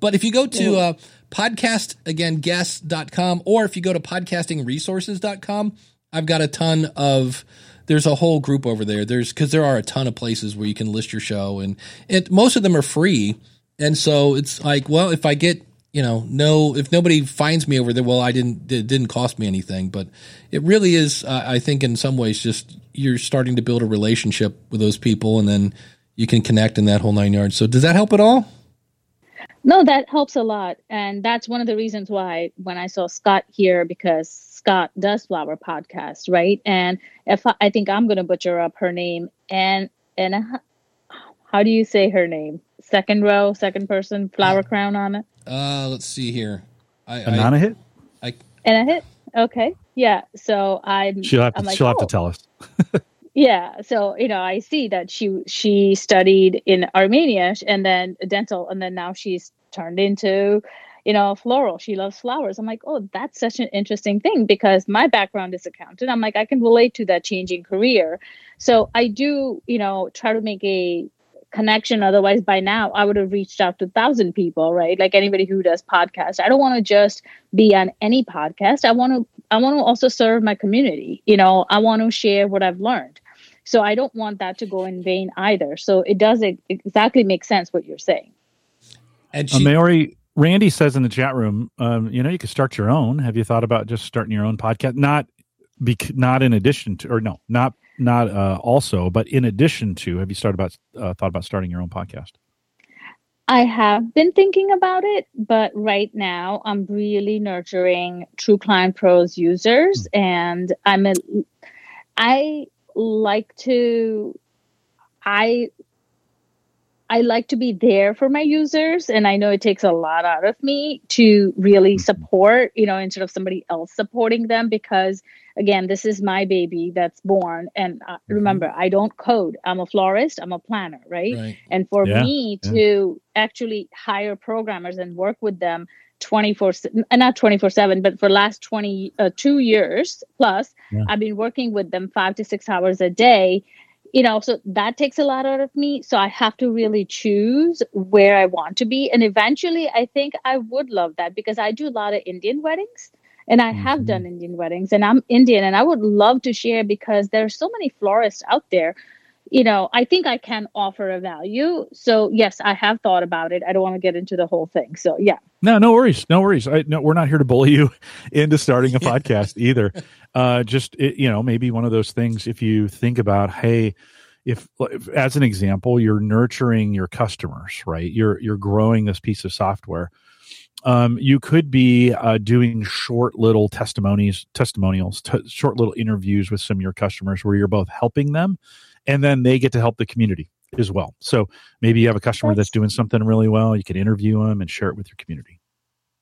But if you go to uh, podcast again guests.com or if you go to podcastingresources.com, I've got a ton of there's a whole group over there. There's because there are a ton of places where you can list your show, and most of them are free. And so it's like, well, if I get you know no, if nobody finds me over there, well, I didn't it didn't cost me anything. But it really is, uh, I think, in some ways, just you're starting to build a relationship with those people, and then you can connect in that whole nine yards. So does that help at all? No, that helps a lot. And that's one of the reasons why when I saw Scott here, because Scott does Flower Podcast, right? And if I, I think I'm going to butcher up her name, and and uh, how do you say her name? Second row, second person, flower uh, crown on it. Uh, let's see here. I, Anana hit. I and a hit. Okay, yeah. So I'm. She'll have to. Like, she'll oh. have to tell us. <laughs> <laughs> yeah so you know i see that she she studied in armenia and then dental and then now she's turned into you know floral she loves flowers i'm like oh that's such an interesting thing because my background is accountant i'm like i can relate to that changing career so i do you know try to make a connection. Otherwise, by now I would have reached out to thousand people, right? Like anybody who does podcast. I don't want to just be on any podcast. I want to I want to also serve my community. You know, I want to share what I've learned. So I don't want that to go in vain either. So it does exactly make sense what you're saying. And she, uh, Mary, Randy says in the chat room, um, you know, you could start your own. Have you thought about just starting your own podcast? Not, be, not in addition to, or no, not not uh, also, but in addition to, have you started about uh, thought about starting your own podcast? I have been thinking about it, but right now I'm really nurturing True Client Pros users, mm-hmm. and I'm a, I like to, I I like to be there for my users. And I know it takes a lot out of me to really mm-hmm. support, you know, instead of somebody else supporting them because again, this is my baby that's born. And uh, remember, I don't code. I'm a florist, I'm a planner, right? right. And for yeah. me yeah. to actually hire programmers and work with them 24 uh, not 24 7 but for last 22 uh, years plus yeah. i've been working with them five to six hours a day you know so that takes a lot out of me so i have to really choose where i want to be and eventually i think i would love that because i do a lot of indian weddings and i have mm-hmm. done indian weddings and i'm indian and i would love to share because there are so many florists out there you know i think i can offer a value. So yes i have thought about it. I don't want to get into the whole thing. So yeah. No no worries. No worries. I, no, we're not here to bully you <laughs> into starting a podcast either. Uh, just it, you know maybe one of those things if you think about hey if, if, as an example you're nurturing your customers right? You're you're growing this piece of software. Um, you could be uh, doing short little testimonies testimonials t- short little interviews with some of your customers where you're both helping them and then they get to help the community as well so maybe you have a customer that's, that's doing something really well you can interview them and share it with your community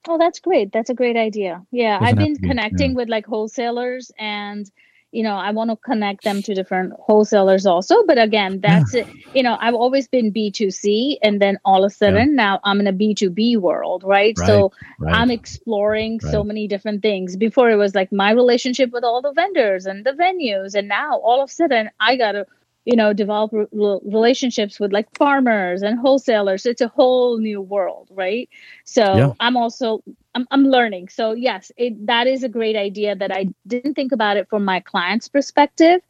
Oh, that's great. That's a great idea. Yeah, I've been be, connecting yeah. with like wholesalers and you know, I want to connect them to different wholesalers also. But again, that's yeah. it. You know, I've always been B2C and then all of a sudden yeah. now I'm in a B2B world, right? right so right. I'm exploring right. so many different things. Before it was like my relationship with all the vendors and the venues. And now all of a sudden I got to you know develop re- relationships with like farmers and wholesalers. It's a whole new world right? So yeah. i'm also I'm, I'm learning. So yes it, that is a great idea that i didn't think about it from my client's perspective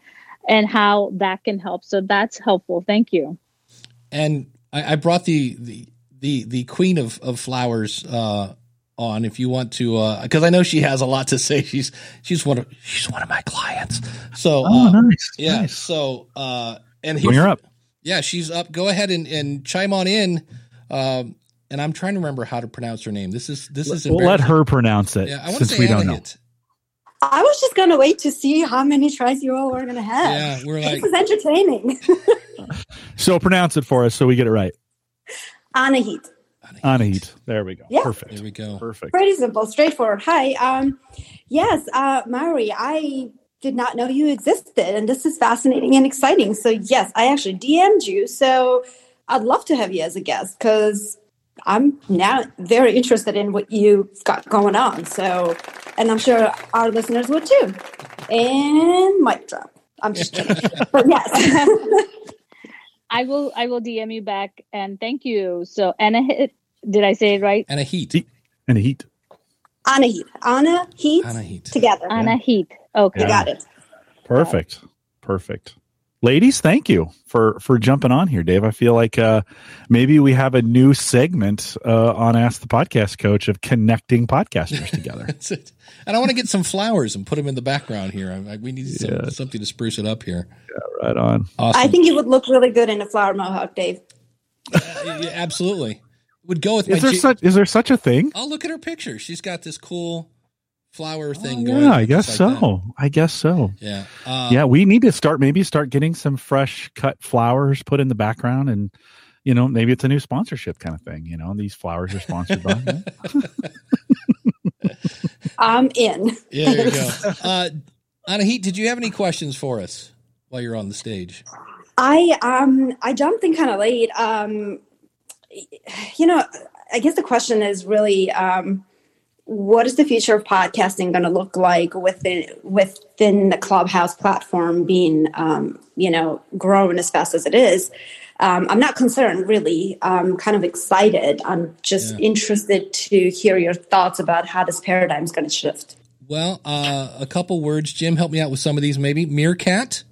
and how that can help. So that's helpful. Thank you. And i, I brought the, the the the queen of, of flowers uh, on if you want to because uh, I know she has a lot to say. She's she's one of she's one of my clients. So oh, uh, nice, yeah. Nice. So uh, and you're up. Yeah, she's up. Go ahead and, and chime on in. Um, and I'm trying to remember how to pronounce her name. This is this is we'll let her pronounce it yeah, I since we don't know. I was just gonna wait to see how many tries you all were gonna have. Yeah, we're like this is entertaining. <laughs> so pronounce it for us so we get it right. Anahit. Anahit. There we go. Yeah. Perfect. There we go. Perfect. Pretty simple, straightforward. Hi. Um, yes, uh, Mary, I did not know you existed, and this is fascinating and exciting. So, yes, I actually DM'd you. So, I'd love to have you as a guest because I'm now very interested in what you've got going on. So, and I'm sure our listeners would too. And mic drop. I'm just kidding. <laughs> but yes. <laughs> <laughs> I will I will DM you back and thank you. So Anna did I say it right? And a heat. And a heat. Anna heat. Anna heat. Anna heat. Together. Anna heat. Okay. Yeah. got it. Perfect. Perfect. Ladies, thank you for for jumping on here, Dave. I feel like uh, maybe we have a new segment uh, on Ask the Podcast Coach of connecting podcasters together. <laughs> and I want to get some flowers and put them in the background here. I, I, we need some, yeah. something to spruce it up here. Yeah, right on. Awesome. I think you would look really good in a flower mohawk, Dave. <laughs> Uh, yeah, absolutely would go with is there G- such is there such a thing? I'll look at her picture. She's got this cool flower thing oh, going. Yeah, I guess like so. That. I guess so. Yeah. Um, yeah, we need to start maybe start getting some fresh cut flowers put in the background and you know, maybe it's a new sponsorship kind of thing, you know, these flowers are sponsored by <laughs> I'm in. Yeah, there you go. <laughs> Uh Anahit, did you have any questions for us while you're on the stage? I um I jumped in kind of late. Um you know, I guess the question is really um, what is the future of podcasting going to look like within within the Clubhouse platform being um, you know grown as fast as it is? um, I'm not concerned really. I'm kind of excited. I'm just Yeah. interested to hear your thoughts about how this paradigm is going to shift. Well, uh, a couple words. Jim, help me out with some of these. Maybe Meerkat.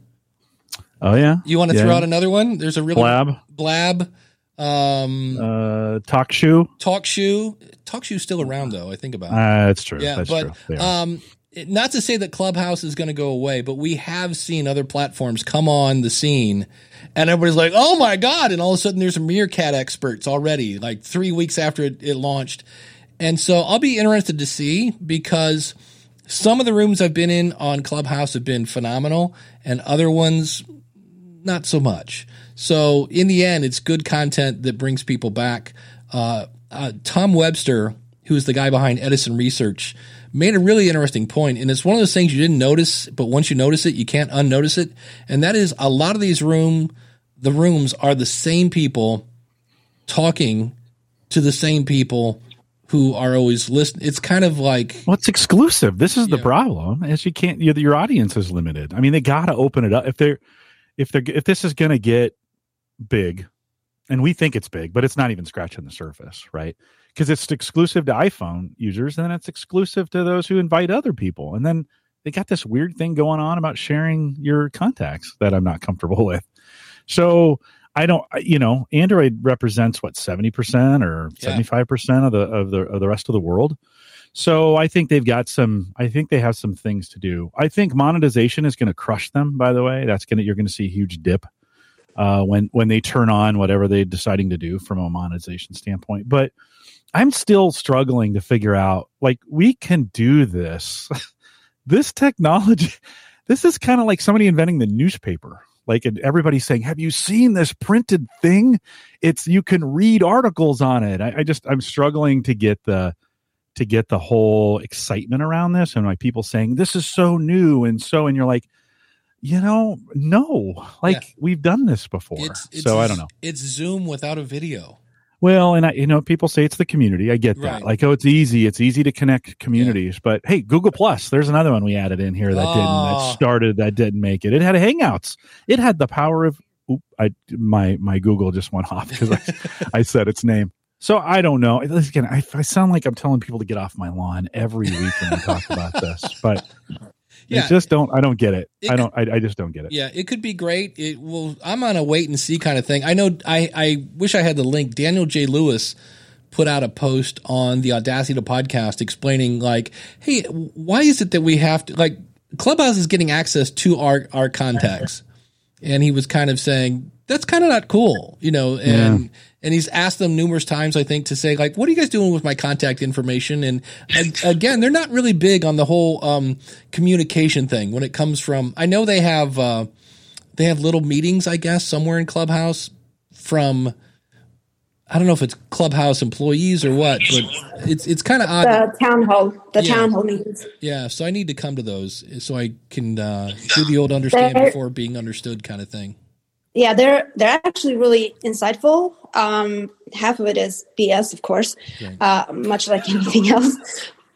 Oh yeah. You want to Yeah. throw out another one? There's a really Blab. Blab. Um, Uh, talk shoe. Talk Shoe. Talk Shoe's still around though. I think about. it. Uh, that's true. yeah, that's but true. Um, not to say that Clubhouse is going to go away, but we have seen other platforms come on the scene, and everybody's like, "Oh my god!" And all of a sudden, there's some Meerkat experts already, like three weeks after it, it launched. And so I'll be interested to see because some of the rooms I've been in on Clubhouse have been phenomenal, and other ones not so much. So in the end, it's good content that brings people back. Uh, uh, Tom Webster, who is the guy behind Edison Research, made a really interesting point, and it's one of those things you didn't notice, but once you notice it, you can't unnotice it. And that is a lot of these room, the rooms are the same people talking to the same people who are always listening. It's kind of like Well, it's exclusive. This is the problem. Is you can't. Your, your audience is limited. I mean, they got to open it up if they're if they're if this is going to get big, and we think it's big, but it's not even scratching the surface, right? Because it's exclusive to iPhone users, and then it's exclusive to those who invite other people, and then they got this weird thing going on about sharing your contacts that I'm not comfortable <laughs> with. So I don't, you know, Android represents what seventy percent or seventy five percent of the of the of the rest of the world. So I think they've got some. I think they have some things to do. I think monetization is going to crush them. By the way, that's going to you're going to see a huge dip uh, when when they turn on whatever they're deciding to do from a monetization standpoint. But I'm still struggling to figure out like we can do this. <laughs> this technology, <laughs> this is kind of like somebody inventing the newspaper. Like and everybody's saying, "Have you seen this printed thing? It's you can read articles on it." I, I just I'm struggling to get the to get the whole excitement around this and like people saying this is so new and so and you're like you know no like Yeah. we've done this before it's, it's so i don't know It's Zoom without a video. well and i you know people say it's the community i get that Right. like oh it's easy it's easy to connect communities but hey google plus there's another one we added in here that didn't Oh. that ah. started that didn't make it it had hangouts it had the power of oop, I my my Google just went off because I, <laughs> I said its name. So I don't know. Again, I, I sound like I'm telling people to get off my lawn every week when we talk about this, but Yeah. I just don't. I don't get it. It I don't. I, I just don't get it. Yeah, it could be great. It will. I'm on a wait and see kind of thing. I know. I I wish I had the link. Daniel J. Lewis put out a post on the Audacity to podcast explaining like, hey, why is it that we have to like Clubhouse is getting access to our our contacts, and he was kind of saying that's kind of not cool, you know, and. And he's asked them numerous times, I think, to say like, "What are you guys doing with my contact information?" And <laughs> again, they're not really big on the whole um, communication thing when it comes from. I know they have uh, they have little meetings, I guess, somewhere in Clubhouse from. I don't know if it's Clubhouse employees or what, but it's it's kind of odd. The town hall, the Yeah. town hall meetings. yeah, so I need to come to those so I can uh, do the old understand before being understood kind of thing. Yeah, they're they're actually really insightful. Um, half of it is BS, of course, Right. uh, much like <laughs> anything else.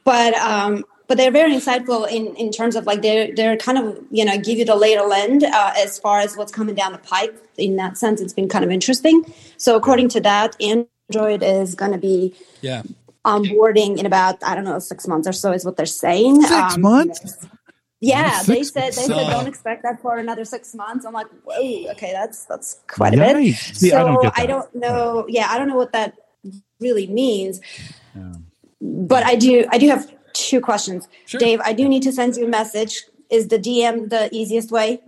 But um, but they're very insightful in, in terms of like they're they're kind of you know give you the lay of the uh, as far as what's coming down the pipe. In that sense, it's been kind of interesting. So according to that, Android is going to be Yeah, onboarding in about I don't know six months or so is what they're saying. Six Um, months? Yeah, they said they said don't expect that for another six months. I'm like, whoa, okay, that's that's quite a bit. See, so I don't that. don't know. Yeah, I don't know what that really means. But I do. I do have two questions, Sure. Dave. I do need to send you a message. Is the DM the easiest way?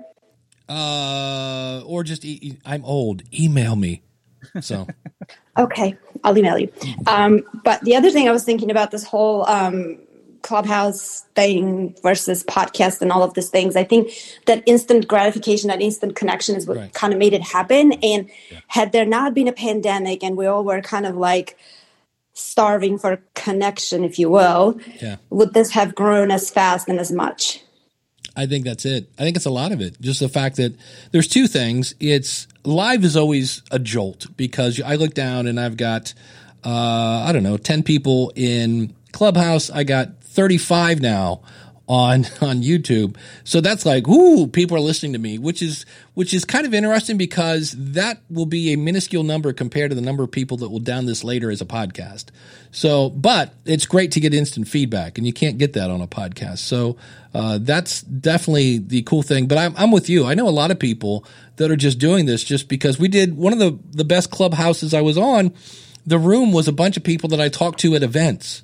uh, or just e- e- I'm old. Email me. So <laughs> Okay, I'll email you. Um, but the other thing I was thinking about this whole um, clubhouse thing versus podcast and all of these things, I think that instant gratification, that instant connection is what Right. kind of made it happen. And had there not been a pandemic and we all were kind of like starving for connection, if you will, yeah. would this have grown as fast and as much? I think that's it. I think it's a lot of it. Just the fact that there's two things. It's live is always a jolt because I look down and I've got, uh, I don't know, 10 people in Clubhouse. I got 35 now on <laughs> on YouTube. So that's like, ooh, people are listening to me, which is which is kind of interesting because that will be a minuscule number compared to the number of people that will down this later as a podcast. So, but it's great to get instant feedback, and you can't get that on a podcast. So uh, that's definitely the cool thing. But I'm I'm with you. I know a lot of people that are just doing this just because we did one of the the best clubhouses I was on. The room was a bunch of people that I talked to at events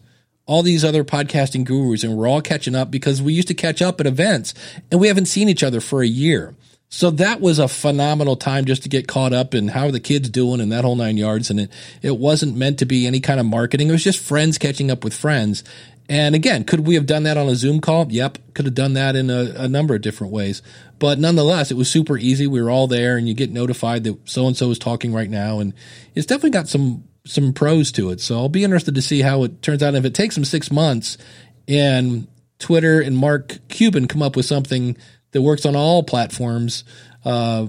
all these other podcasting gurus and we're all catching up because we used to catch up at events and we haven't seen each other for a year. So that was a phenomenal time just to get caught up in how are the kids doing and that whole nine yards. And it, it wasn't meant to be any kind of marketing. It was just friends catching up with friends. And again, could we have done that on a Zoom call? Yep. Could have done that in a, a number of different ways. But nonetheless, it was super easy. We were all there and you get notified that so and so is talking right now. And it's definitely got some some pros to it. So I'll be interested to see how it turns out. If it takes them six months and Twitter and Mark Cuban come up with something that works on all platforms, uh,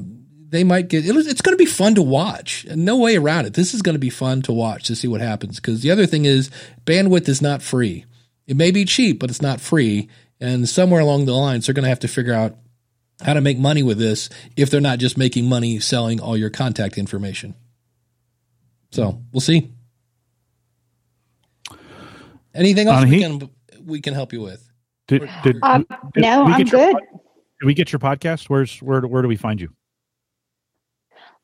they might get it's going to be fun to watch. No way around it. This is going to be fun to watch to see what happens. Because the other thing is, bandwidth is not free. It may be cheap, but it's not free. And somewhere along the lines, they're going to have to figure out how to make money with this if they're not just making money selling all your contact information. So we'll see. Anything else we can we can help you with? Did, did, um, did no, I'm good. Did we get your podcast? Where's where where do we find you?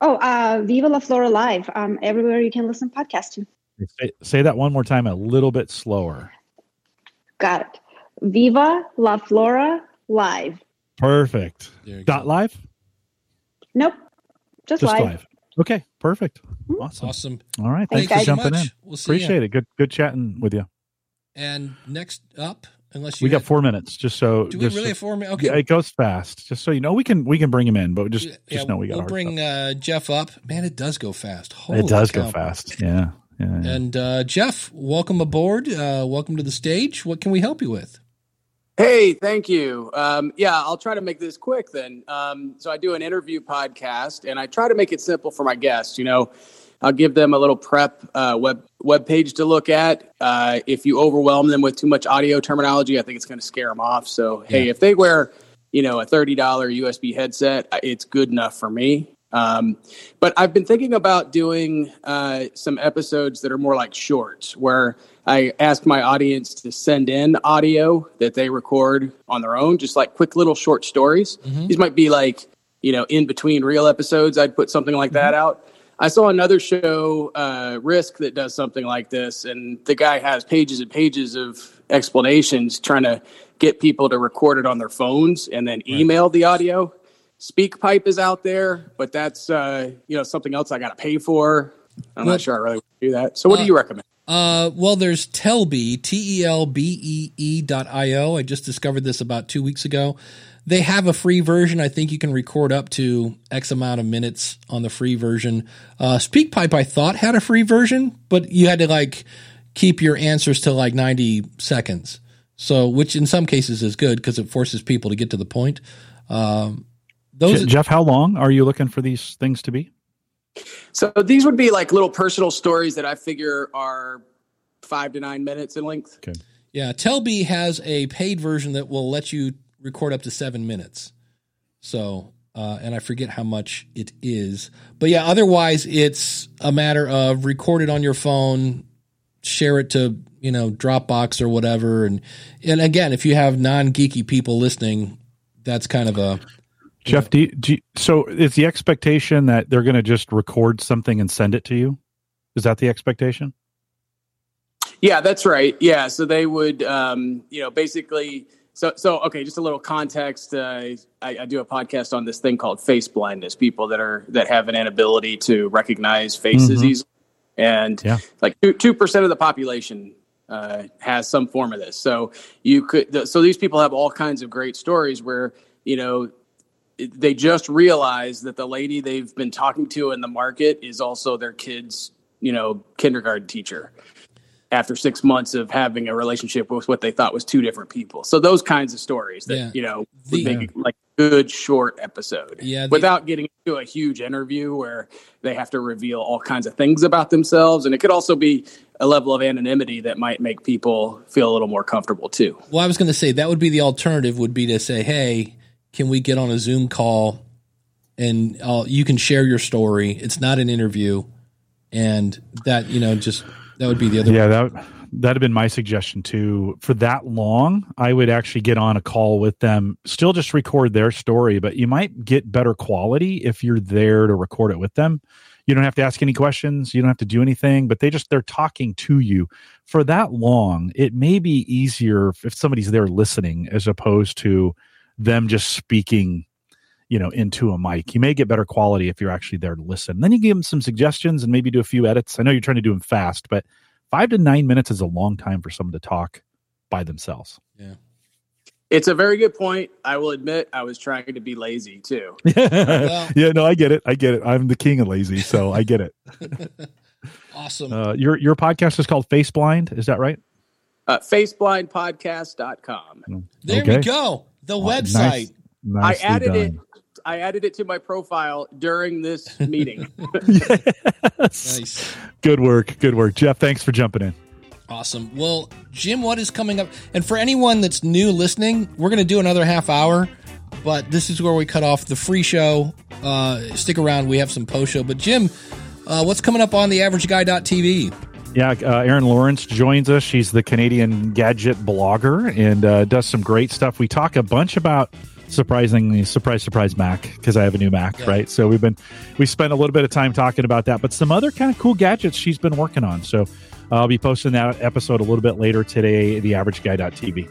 Oh, uh, Viva La Flora Live. Um, everywhere you can listen podcast to. Say, say that one more time, a little bit slower. Got it. Viva La Flora Live. Perfect. Dot go. live. Nope. Just, Just live. live. Okay, perfect. Awesome. Awesome. All right. Thanks, Thanks for jumping in. We'll Appreciate it. Good good chatting with you. And next up, unless you We got four minutes, just so Do we really so, have four minutes? Okay. Yeah, it goes fast. Just so you know, we can we can bring him in, but just just yeah, know we got we'll bring uh, Jeff up. Man, it does go fast. Holy it does cow. go fast. Yeah. Yeah, yeah. And uh, Jeff, welcome aboard. Uh, welcome to the stage. What can we help you with? Hey, thank you. Um, yeah, I'll try to make this quick then. Um, so I do an interview podcast, and I try to make it simple for my guests. You know, I'll give them a little prep uh, web web page to look at. Uh, if you overwhelm them with too much audio terminology, I think it's going to scare them off. So hey, if they wear, you know, a thirty dollar USB headset, it's good enough for me. Um, but I've been thinking about doing uh, some episodes that are more like shorts, where I ask my audience to send in audio that they record on their own, just like quick little short stories. Mm-hmm. These might be like, you know, in between real episodes, I'd put something like mm-hmm. that out. I saw another show, uh, Risk, that does something like this, and the guy has pages and pages of explanations trying to get people to record it on their phones and then email right. the audio. SpeakPipe is out there, but that's uh, you know something else I got to pay for. I'm well, not sure I really want to do that. So, what uh, do you recommend? Uh, well, there's Telbee, T E L B E E dot I O. I just discovered this about two weeks ago. They have a free version. I think you can record up to X amount of minutes on the free version. Uh, SpeakPipe, I thought had a free version, but you had to like keep your answers to like 90 seconds. So, which in some cases is good because it forces people to get to the point. Um, those Jeff, how long are you looking for these things to be? So these would be like little personal stories that I figure are five to nine minutes in length. Okay. Yeah, Telbee has a paid version that will let you record up to seven minutes. So, uh, and I forget how much it is, but yeah, otherwise it's a matter of record it on your phone, share it to you know Dropbox or whatever, and and again, if you have non geeky people listening, that's kind of a Jeff, do you, do you, so is the expectation that they're going to just record something and send it to you? Is that the expectation? Yeah, that's right. Yeah, so they would, um, you know, basically. So, so okay, just a little context. Uh, I, I, do a podcast on this thing called face blindness. People that are that have an inability to recognize faces mm-hmm. easily, and yeah. like two percent of the population uh, has some form of this. So you could. So these people have all kinds of great stories where you know they just realized that the lady they've been talking to in the market is also their kid's, you know, kindergarten teacher. after six months of having a relationship with what they thought was two different people. So those kinds of stories that Yeah. you know The- would make uh, like good short episode. Yeah, the- without getting into a huge interview where they have to reveal all kinds of things about themselves, and it could also be a level of anonymity that might make people feel a little more comfortable too. Well, I was going to say that would be the alternative. Would be to say, "Hey, can we get on a Zoom call and uh, you can share your story? It's not an interview." And that you know, just that would be the other. Yeah, that that'd have been my suggestion too. For that long, I would actually get on a call with them, still just record their story, but you might get better quality if you're there to record it with them. You don't have to ask any questions, you don't have to do anything, but they just they're talking to you for that long. It may be easier if somebody's there listening as opposed to them just speaking you know into a mic. You may get better quality if you're actually there to listen. Then you give them some suggestions and maybe do a few edits. I know you're trying to do them fast but five to nine minutes is a long time for someone to talk by themselves. Yeah. It's a very good point. I will admit I was trying to be lazy too. Well- <laughs> yeah no i get it. I get it. I'm the king of lazy so i get it. <laughs> Awesome. uh, your your podcast is called face blind is that right? Uh, faceblindpodcast.com. there we go. The website. Nice- I added nicely it. I added it to my profile during this meeting. <laughs> Nice. good work good work jeff thanks for jumping in Awesome. Well, Jim, what is coming up? And for anyone that's new listening, we're going to do another half hour, but this is where we cut off the free show. Uh, stick around. We have some post show. But Jim, uh, what's coming up on the averageguy.tv? Yeah, uh, Erin Lawrence joins us. She's the Canadian gadget blogger and uh, does some great stuff. We talk a bunch about surprisingly, surprise, surprise, Mac because I have a new Mac, right? So we've been we spent a little bit of time talking about that, but some other kind of cool gadgets she's been working on. So I'll be posting that episode a little bit later today. TheAverageGuy.tv.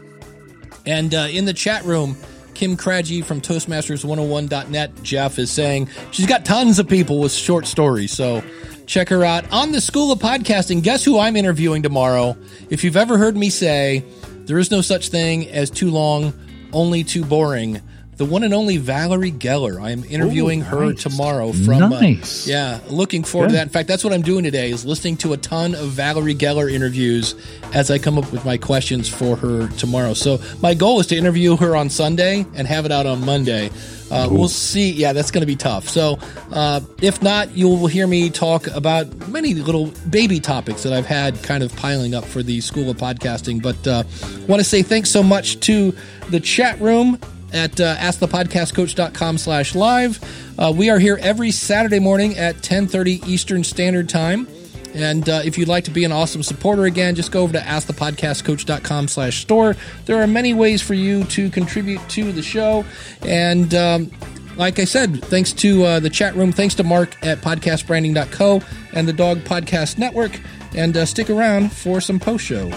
And uh, in the chat room, Kim Craggy from Toastmasters101.net, Jeff, is saying she's got tons of people with short stories. So check her out on the School of Podcasting. Guess who I'm interviewing tomorrow? If you've ever heard me say, there is no such thing as too long, only too boring. The one and only Valerie Geller. I am interviewing Ooh, her tomorrow from. uh, Nice. yeah, looking forward to that. In fact, that's what I'm doing today is listening to a ton of Valerie Geller interviews as I come up with my questions for her tomorrow. So my goal is to interview her on Sunday and have it out on Monday. Uh, we'll see. Yeah, that's going to be tough. So uh, if not, you will hear me talk about many little baby topics that I've had kind of piling up for the School of Podcasting. But uh, want to say thanks so much to the chat room at uh, askthepodcastcoach.com slash live. Uh, we are here every Saturday morning at 1030 Eastern Standard Time. And uh, if you'd like to be an awesome supporter again, just go over to askthepodcastcoach.com slash store. There are many ways for you to contribute to the show. And um, like I said, thanks to uh, the chat room, thanks to Mark at podcastbranding.co and the Dog Podcast Network. And uh, stick around for some post show.